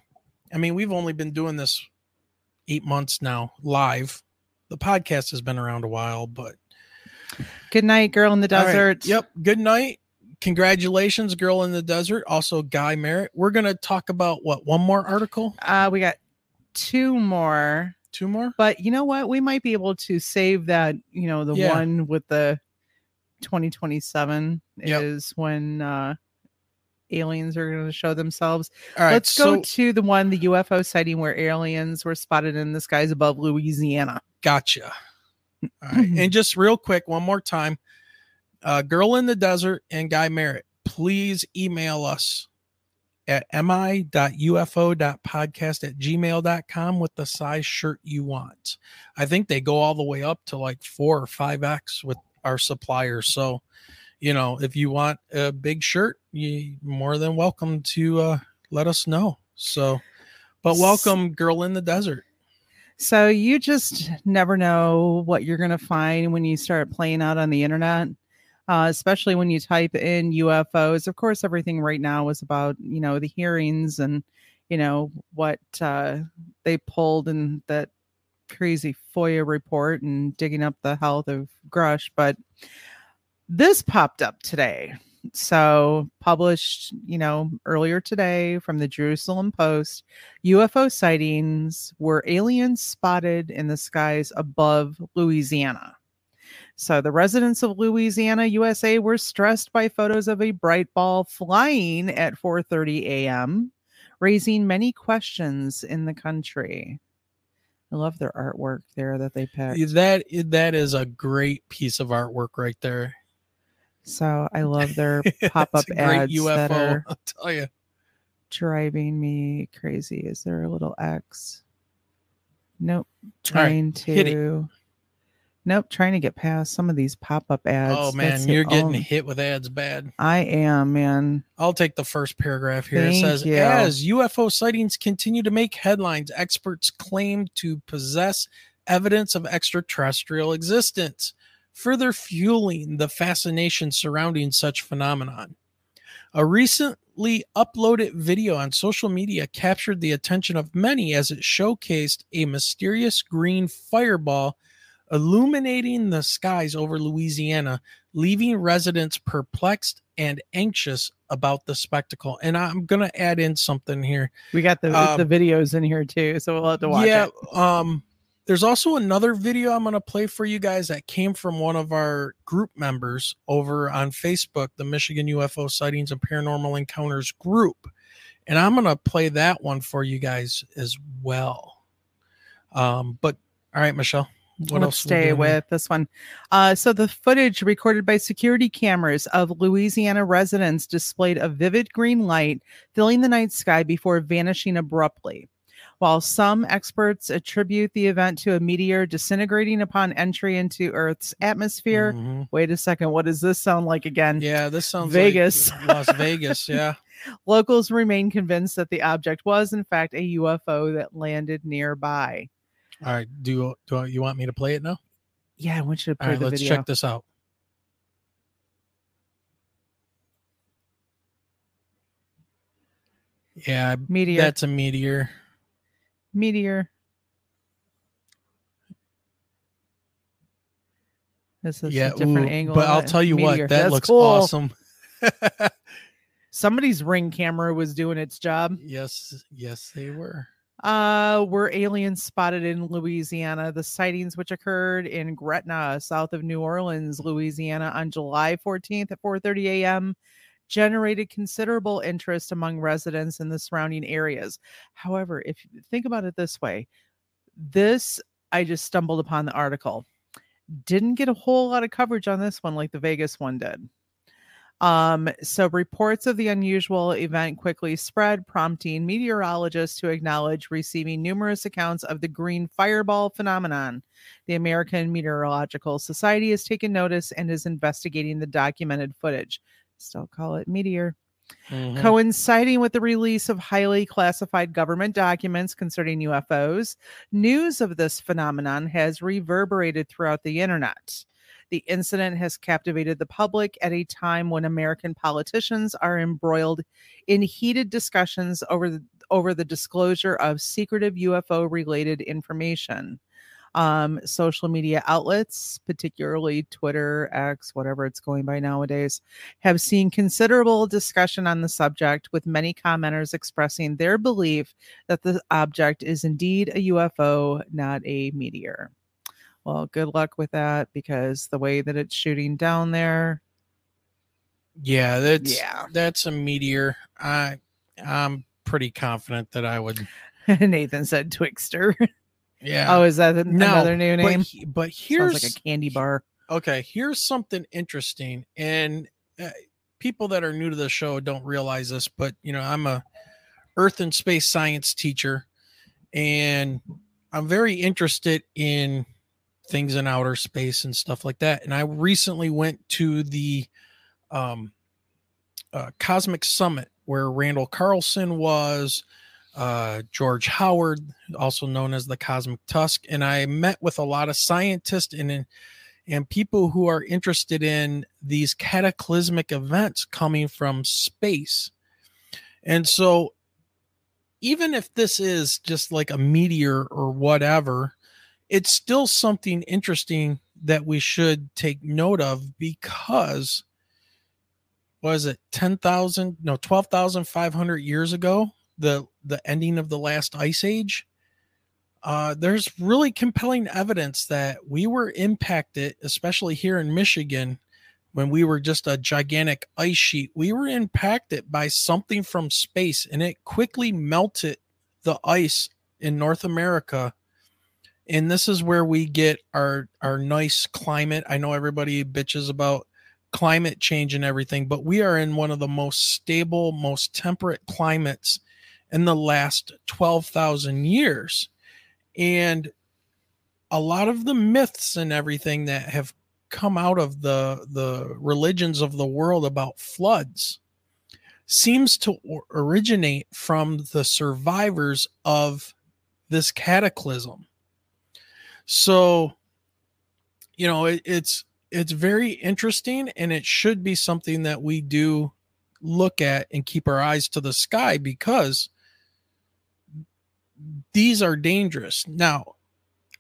i mean we've only been doing this eight months now live the podcast has been around a while but Good night, girl in the all right. desert. Yep. Good night. Congratulations, girl in the desert. Also, Guy Merritt. We're gonna talk about what one more article. Uh, we got two more. Two more. But you know what? We might be able to save that. You know, the Yeah. one with the 2027 Yep. is when uh aliens are going to show themselves. All right, Let's go so- to the one, the UFO sighting where aliens were spotted in the skies above Louisiana. Gotcha. All right. [laughs] and just real quick, one more time. Uh, Girl in the Desert and Guy Merritt, please email us at mi.ufo.podcast at gmail.com with the size shirt you want. I think they go all the way up to like four or five X with our suppliers. So, you know, if you want a big shirt, you more than welcome to uh, let us know. So, but welcome, girl in the desert. So you just never know what you're going to find when you start playing out on the internet, uh, especially when you type in UFOs. Of course, everything right now is about you know the hearings and you know what uh, they pulled in that crazy FOIA report and digging up the health of Grusch, but this popped up today. So, published, you know, earlier today from the Jerusalem Post, UFO sightings were aliens spotted in the skies above Louisiana. So, the residents of Louisiana, USA were stressed by photos of a bright ball flying at 4:30 a.m., raising many questions in the country. I love their artwork there that they picked. That that is a great piece of artwork right there. So I love their [laughs] pop up a great ads that are I'll tell you. driving me crazy. Is there a little X? Nope. Right, Trying it. to. Nope. Trying to get past some of these pop up oh, ads. Oh man, you're getting hit with ads bad. I am, man. I'll take the first paragraph here. Thank it says, you. as UFO sightings continue to make headlines, experts claim to possess evidence of extraterrestrial existence, further fueling the fascination surrounding such phenomenon. A recently uploaded video on social media captured the attention of many as it showcased a mysterious green fireball illuminating the skies over Louisiana, leaving residents perplexed and anxious about the spectacle. And I'm going to add in something here. We got the Um, the videos in here too, so we'll have to watch yeah, it. um there's also another video I'm going to play for you guys that came from one of our group members over on Facebook, the Michigan UFO Sightings and Paranormal Encounters group. And I'm going to play that one for you guys as well. Um but all right, Michelle. What Let's else stay with this one. Uh, so the footage recorded by security cameras of Louisiana residents displayed a vivid green light filling the night sky before vanishing abruptly. While some experts attribute the event to a meteor disintegrating upon entry into Earth's atmosphere, Mhm. wait a second, what does this sound like again? Yeah, this sounds Vegas. like Las Vegas, yeah. [laughs] Locals remain convinced that the object was, in fact, a UFO that landed nearby. All right, do do you want me to play it now? Yeah, I want you to play right, the let's video. check this out. Yeah, Meteor. That's a meteor. Meteor. This is Yeah, a different ooh, angle. but I'll tell you what, that That's looks cool. awesome. [laughs] Somebody's ring camera was doing its job. Yes, yes, they were. Uh, were aliens spotted in Louisiana? The sightings, which occurred in Gretna, south of New Orleans, Louisiana, on July 14th at 4:30 a.m., generated considerable interest among residents in the surrounding areas. However, if you think about it this way, this I just stumbled upon the article. Didn't get a whole lot of coverage on this one like the Vegas one did. Um, so reports of the unusual event quickly spread, prompting meteorologists to acknowledge receiving numerous accounts of the green fireball phenomenon. The American Meteorological Society has taken notice and is investigating the documented footage. Still call it meteor. Mhm. Coinciding with the release of highly classified government documents concerning UFOs, news of this phenomenon has reverberated throughout the internet. The incident has captivated the public at a time when American politicians are embroiled in heated discussions over the, over the disclosure of secretive UFO related information. Um, social media outlets, particularly Twitter, X, whatever it's going by nowadays, have seen considerable discussion on the subject, with many commenters expressing their belief that the object is indeed a UFO, not a meteor. Well, good luck with that because the way that it's shooting down there, Yeah, that's Yeah. that's a meteor. I I'm pretty confident that I would. [laughs] Nathan said Twixter. [laughs] Yeah. Oh, is that an- No, another new but name? he- But, Sounds here's like a candy bar. Okay, here's something interesting, and uh, people that are new to the show don't realize this, but you know, I'm a Earth and space science teacher, and I'm very interested in things in outer space and stuff like that. And I recently went to the um, uh, Cosmic Summit where Randall Carlson was, uh, George Howard, also known as the Cosmic Tusk, and I met with a lot of scientists and and people who are interested in these cataclysmic events coming from space. And so, even if this is just like a meteor or whatever, it's still something interesting that we should take note of because was it 10,000 no 12,500 years ago the the ending of the last ice age uh, there's really compelling evidence that we were impacted especially here in Michigan when we were just a gigantic ice sheet we were impacted by something from space and it quickly melted the ice in North America and this is where we get our our nice climate i know everybody bitches about climate change and everything, but we are in one of the most stable, most temperate climates in the last 12,000 years. And a lot of the myths and everything that have come out of the the religions of the world about floods seems to originate from the survivors of this cataclysm. So, you know, it, it's it's very interesting and it should be something that we do look at and keep our eyes to the sky because these are dangerous. Now,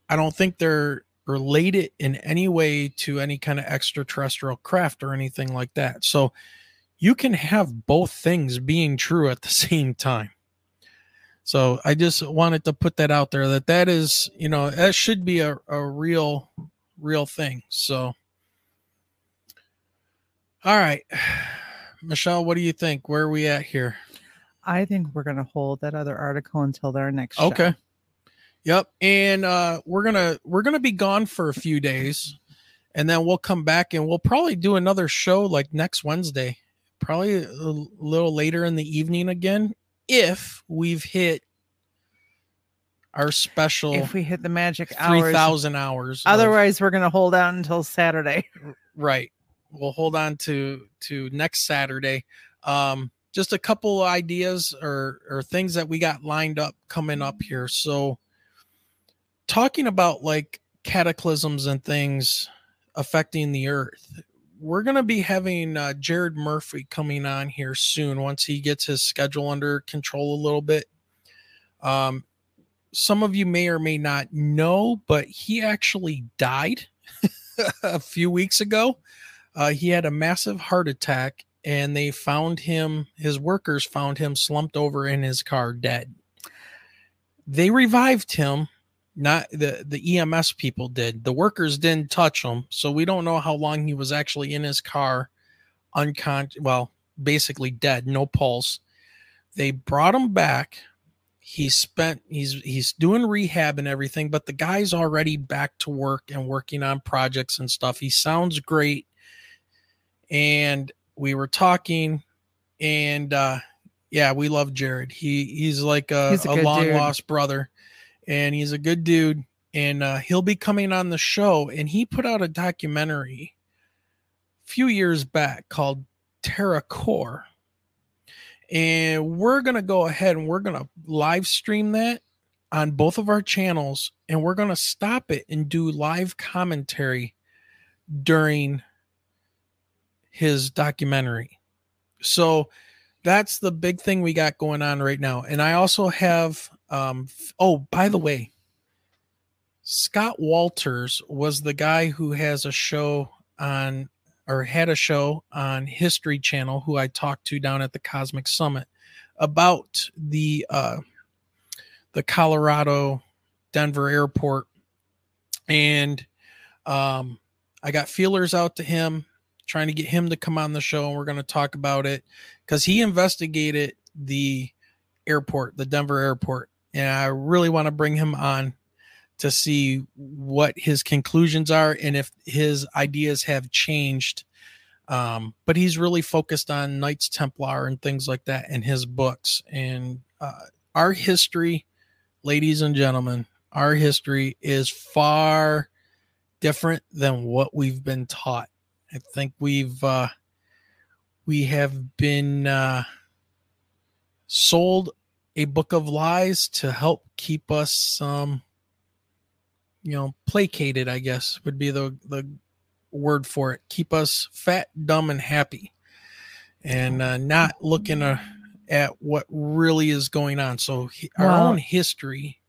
I don't think they're related in any way to any kind of extraterrestrial craft or anything like that. So you can have both things being true at the [laughs] same time. So I just wanted to put that out there that that is, you know, that should be a, a real, real thing. So all right. [sighs] Michelle, what do you think? Where are we at here? I think we're going to hold that other article until our next show. Okay. Yep. And uh we're going to we're going to be gone for a few days and then we'll come back and we'll probably do another show like next Wednesday. Probably a little later in the evening again if we've hit our special If we hit the magic hours. 3000 hours. of- Otherwise, we're going to hold out until Saturday. [laughs] right we'll hold on to to next saturday um just a couple ideas or or things that we got lined up coming up here so talking about like cataclysms and things affecting the earth we're going to be having uh, jared murphy coming on here soon once he gets his schedule under control a little bit um some of you may or may not know but he actually died [laughs] a few weeks ago uh, he had a massive heart attack, and they found him. His workers found him slumped over in his car, dead. They revived him. Not the the EMS people did. The workers didn't touch him, so we don't know how long he was actually in his car, unconscious. Well, basically dead, no pulse. They brought him back. He spent he's he's doing rehab and everything, but the guy's already back to work and working on projects and stuff. He sounds great and we were talking and uh yeah we love jared he he's like a, He's a a, long lost brother and he's a good dude and uh he'll be coming on the show and he put out a documentary a few years back called terra core and we're gonna go ahead and we're gonna live stream that on both of our channels and we're gonna stop it and do live commentary during his documentary. So that's the big thing we got going on right now. And I also have um oh, by the way, Scott Walters was the guy who has a show on or had a show on History Channel who I talked to down at the Cosmic Summit about the uh the Colorado Denver airport and um I got feelers out to him trying to get him to come on the show and we're going to talk about it because he investigated the airport, the Denver airport. And I really want to bring him on to see what his conclusions are and if his ideas have changed. Um, but he's really focused on Knights Templar and things like that in his books. And uh, our history, ladies and gentlemen, our history is far different than what we've been taught. I think we've uh, we have been uh, sold a book of lies to help keep us um, you know placated. I guess would be the the word for it. Keep us fat, dumb, and happy, and uh, not looking uh, at what really is going on. So he- our Well- own history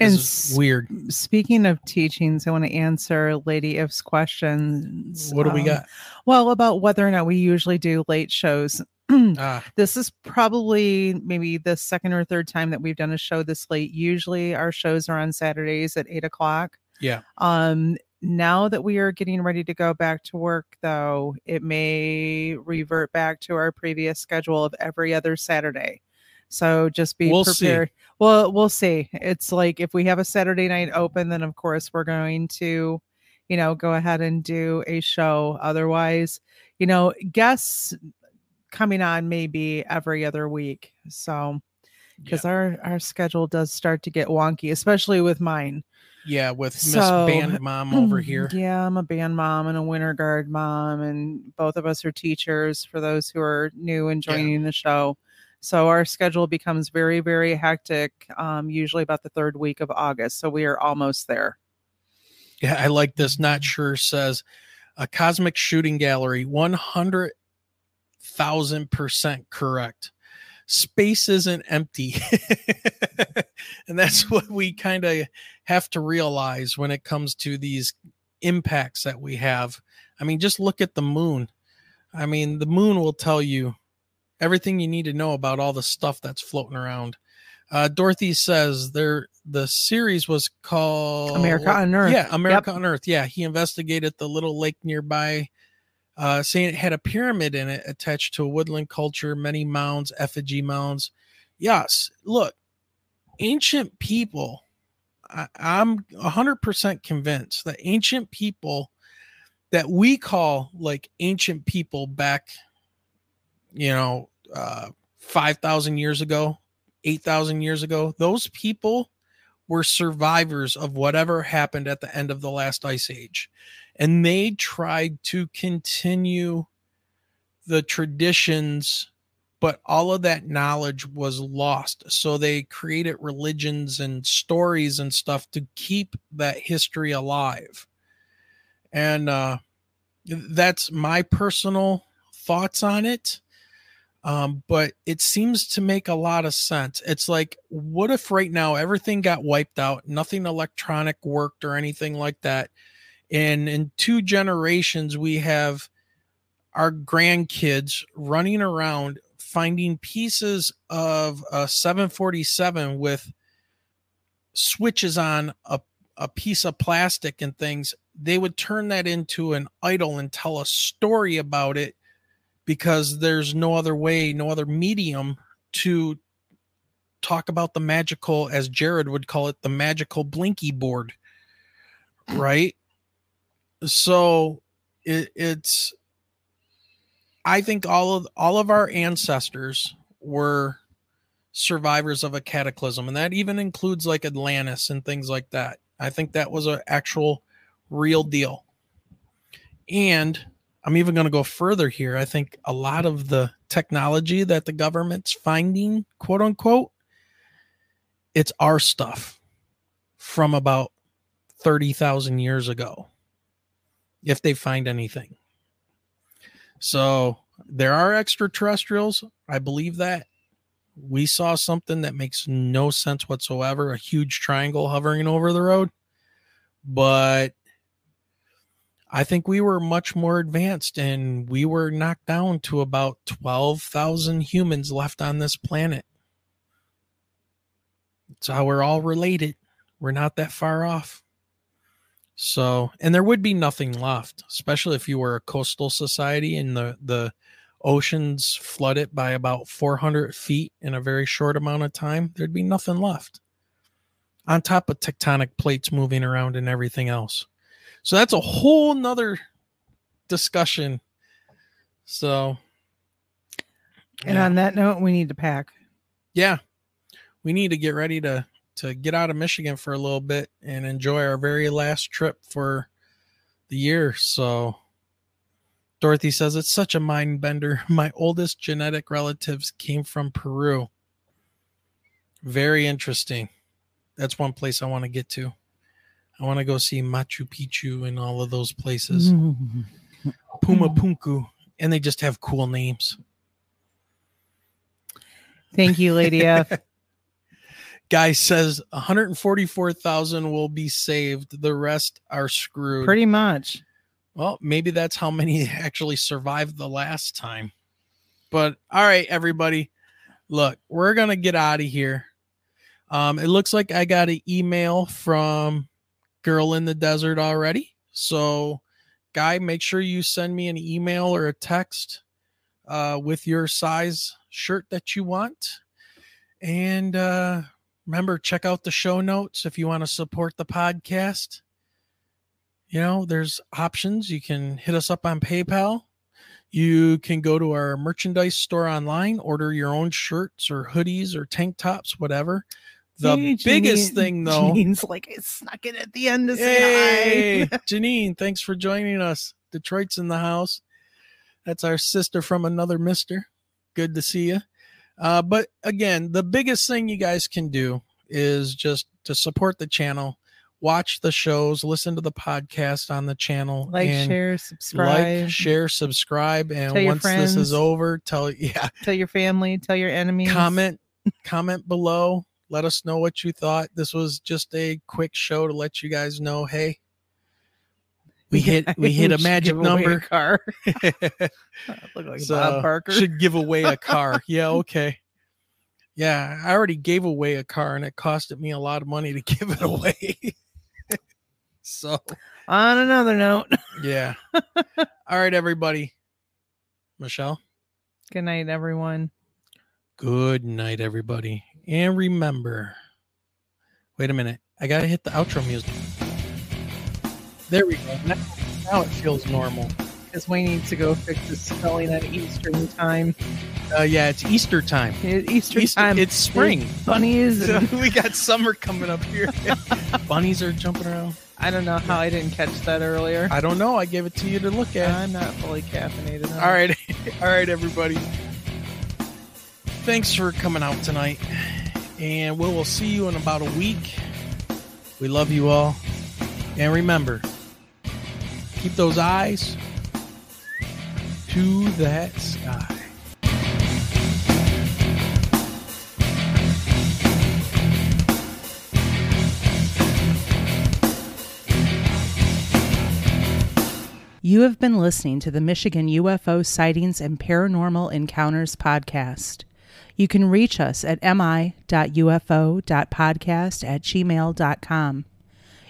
And is s- weird. Speaking of teachings, I want to answer Lady If's questions. What do we um, got? Well, about whether or not we usually do late shows. [clears throat] Ah, This is probably maybe the second or third time that we've done a show this late. Usually our shows are on Saturdays at eight o'clock. yeah. Um, now that we are getting ready to go back to work, though, it may revert back to our previous schedule of every other Saturday. So just be We'll see. prepared. Well, we'll see. It's like if we have a Saturday night open, then of course we're going to, you know, go ahead and do a show. Otherwise, you know, guests coming on maybe every other week. So because our our schedule does start to get wonky, especially with mine. Yeah, with Miss Band Mom over [laughs] here. Yeah, I'm a band mom and a winter guard mom, and both of us are teachers for those who are new and joining the show. So our schedule becomes very, very hectic, um, usually about the third week of August. So we are almost there. Yeah, I like this. Not sure says a cosmic shooting gallery, 100,000% correct. Space isn't empty. [laughs] and that's what we kind of have to realize when it comes to these impacts that we have. I mean, just look at the moon. I mean, the moon will tell you everything you need to know about all the stuff that's floating around. Uh, Dorothy says there the series was called America Unearthed. Yeah, America Yep. on Earth. Yeah, he investigated the little lake nearby, uh, saying it had a pyramid in it attached to a woodland culture, many mounds, effigy mounds. Yes, look, ancient people. I, I'm hundred percent convinced that ancient people that we call like ancient people back, you know, uh, five thousand years ago, eight thousand years ago, those people were survivors of whatever happened at the end of the last ice age. And they tried to continue the traditions, but all of that knowledge was lost. So they created religions and stories and stuff to keep that history alive. And uh, that's my personal thoughts on it um, but it seems to make a lot of sense. It's like, what if right now everything got wiped out, nothing electronic worked or anything like that, and in two generations we have our grandkids running around finding pieces of a 747 with switches on a, a piece of plastic and things they would turn that into an idol and tell a story about it because there's no other way, no other medium to talk about the magical, as Jared would call it, the magical blinky board. Right. So it, it's, I think all of all of our ancestors were survivors of a cataclysm, and that even includes like Atlantis and things like that. I think that was an actual real deal. And I'm even going to go further here. I think a lot of the technology that the government's finding, quote unquote, it's our stuff from about 30,000 years ago, if they find anything. So there are extraterrestrials. I believe that. We saw something that makes no sense whatsoever a huge triangle hovering over the road. But I think we were much more advanced and we were knocked down to about 12,000 humans left on this planet. It's how we're all related. We're not that far off. So, and there would be nothing left, especially if you were a coastal society and the, the oceans flooded by about 400 feet in a very short amount of time. There'd be nothing left on top of tectonic plates moving around and everything else. So that's a whole nother discussion. So, And on that note, we need to pack. yeah, we need to get ready to to get out of Michigan for a little bit and enjoy our very last trip for the year. So Dorothy says it's such a mind bender. [laughs] My oldest genetic relatives came from Peru. Very interesting. That's one place I want to get to. I want to go see Machu Picchu and all of those places. [laughs] Puma Punku. And they just have cool names. Thank you, Lady F. [laughs] Guy says 144,000 will be saved. The rest are screwed. Pretty much. Well, maybe that's how many [laughs] actually survived the last time. But all right, everybody. Look, we're going to get out of here. Um, it looks like I got an email from Girl in the Desert already. So, guy, make sure you send me an email or a text uh, with your size shirt that you want. And uh, remember, check out the show notes if you want to support the podcast. You know, there's options. You can hit us up on PayPal. You can go to our merchandise store online, order your own shirts or hoodies or tank tops, whatever. The Hey, biggest Janine- thing, though, Janine's like, I snuck it at the end to say Hey, hi. [laughs] Janine, thanks for joining us. Detroit's in the house. That's our sister from another mister. Good to see you. Uh, but again, the biggest thing you guys can do is just to support the channel, watch the shows, listen to the podcast on the channel, Like, share, subscribe. like, share, subscribe, and Tell once this is over, tell [laughs] yeah, Tell your family, tell your enemies. comment comment below let us know what you thought this was just a quick show to let you guys know hey we [laughs] hit we hit a [laughs] magic away a number car. [laughs] Look like So, Bob Barker. should give away a car yeah okay yeah i already gave away a car and it costed me a lot of money to give it away so On another note, yeah all right everybody michelle good night, everyone. Good night, everybody. And remember, wait a minute. I got to hit the outro music. There we go. Now, now it feels normal. Because we need to go fix the spelling at Eastern time. Uh, yeah, it's Easter time. Easter, Easter- time. It's spring. There's Bunnies. and- [laughs] we got summer coming up here. [laughs] Bunnies are jumping around. I don't know how I didn't catch that earlier. I don't know. I gave it to you to look at. I'm not fully caffeinated. All right. [laughs] All right, everybody. Thanks for coming out tonight. And we will see you in about a week. We love you all. And remember, keep those eyes to that sky. You have been listening to the Michigan UFO Sightings and Paranormal Encounters podcast. You can reach us at mi.ufo.podcast at gmail.com.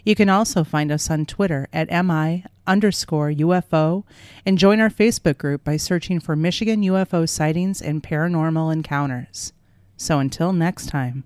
You can also find us on Twitter at mi underscore UFO and join our Facebook group by searching for Michigan UFO Sightings and Paranormal Encounters. So until next time.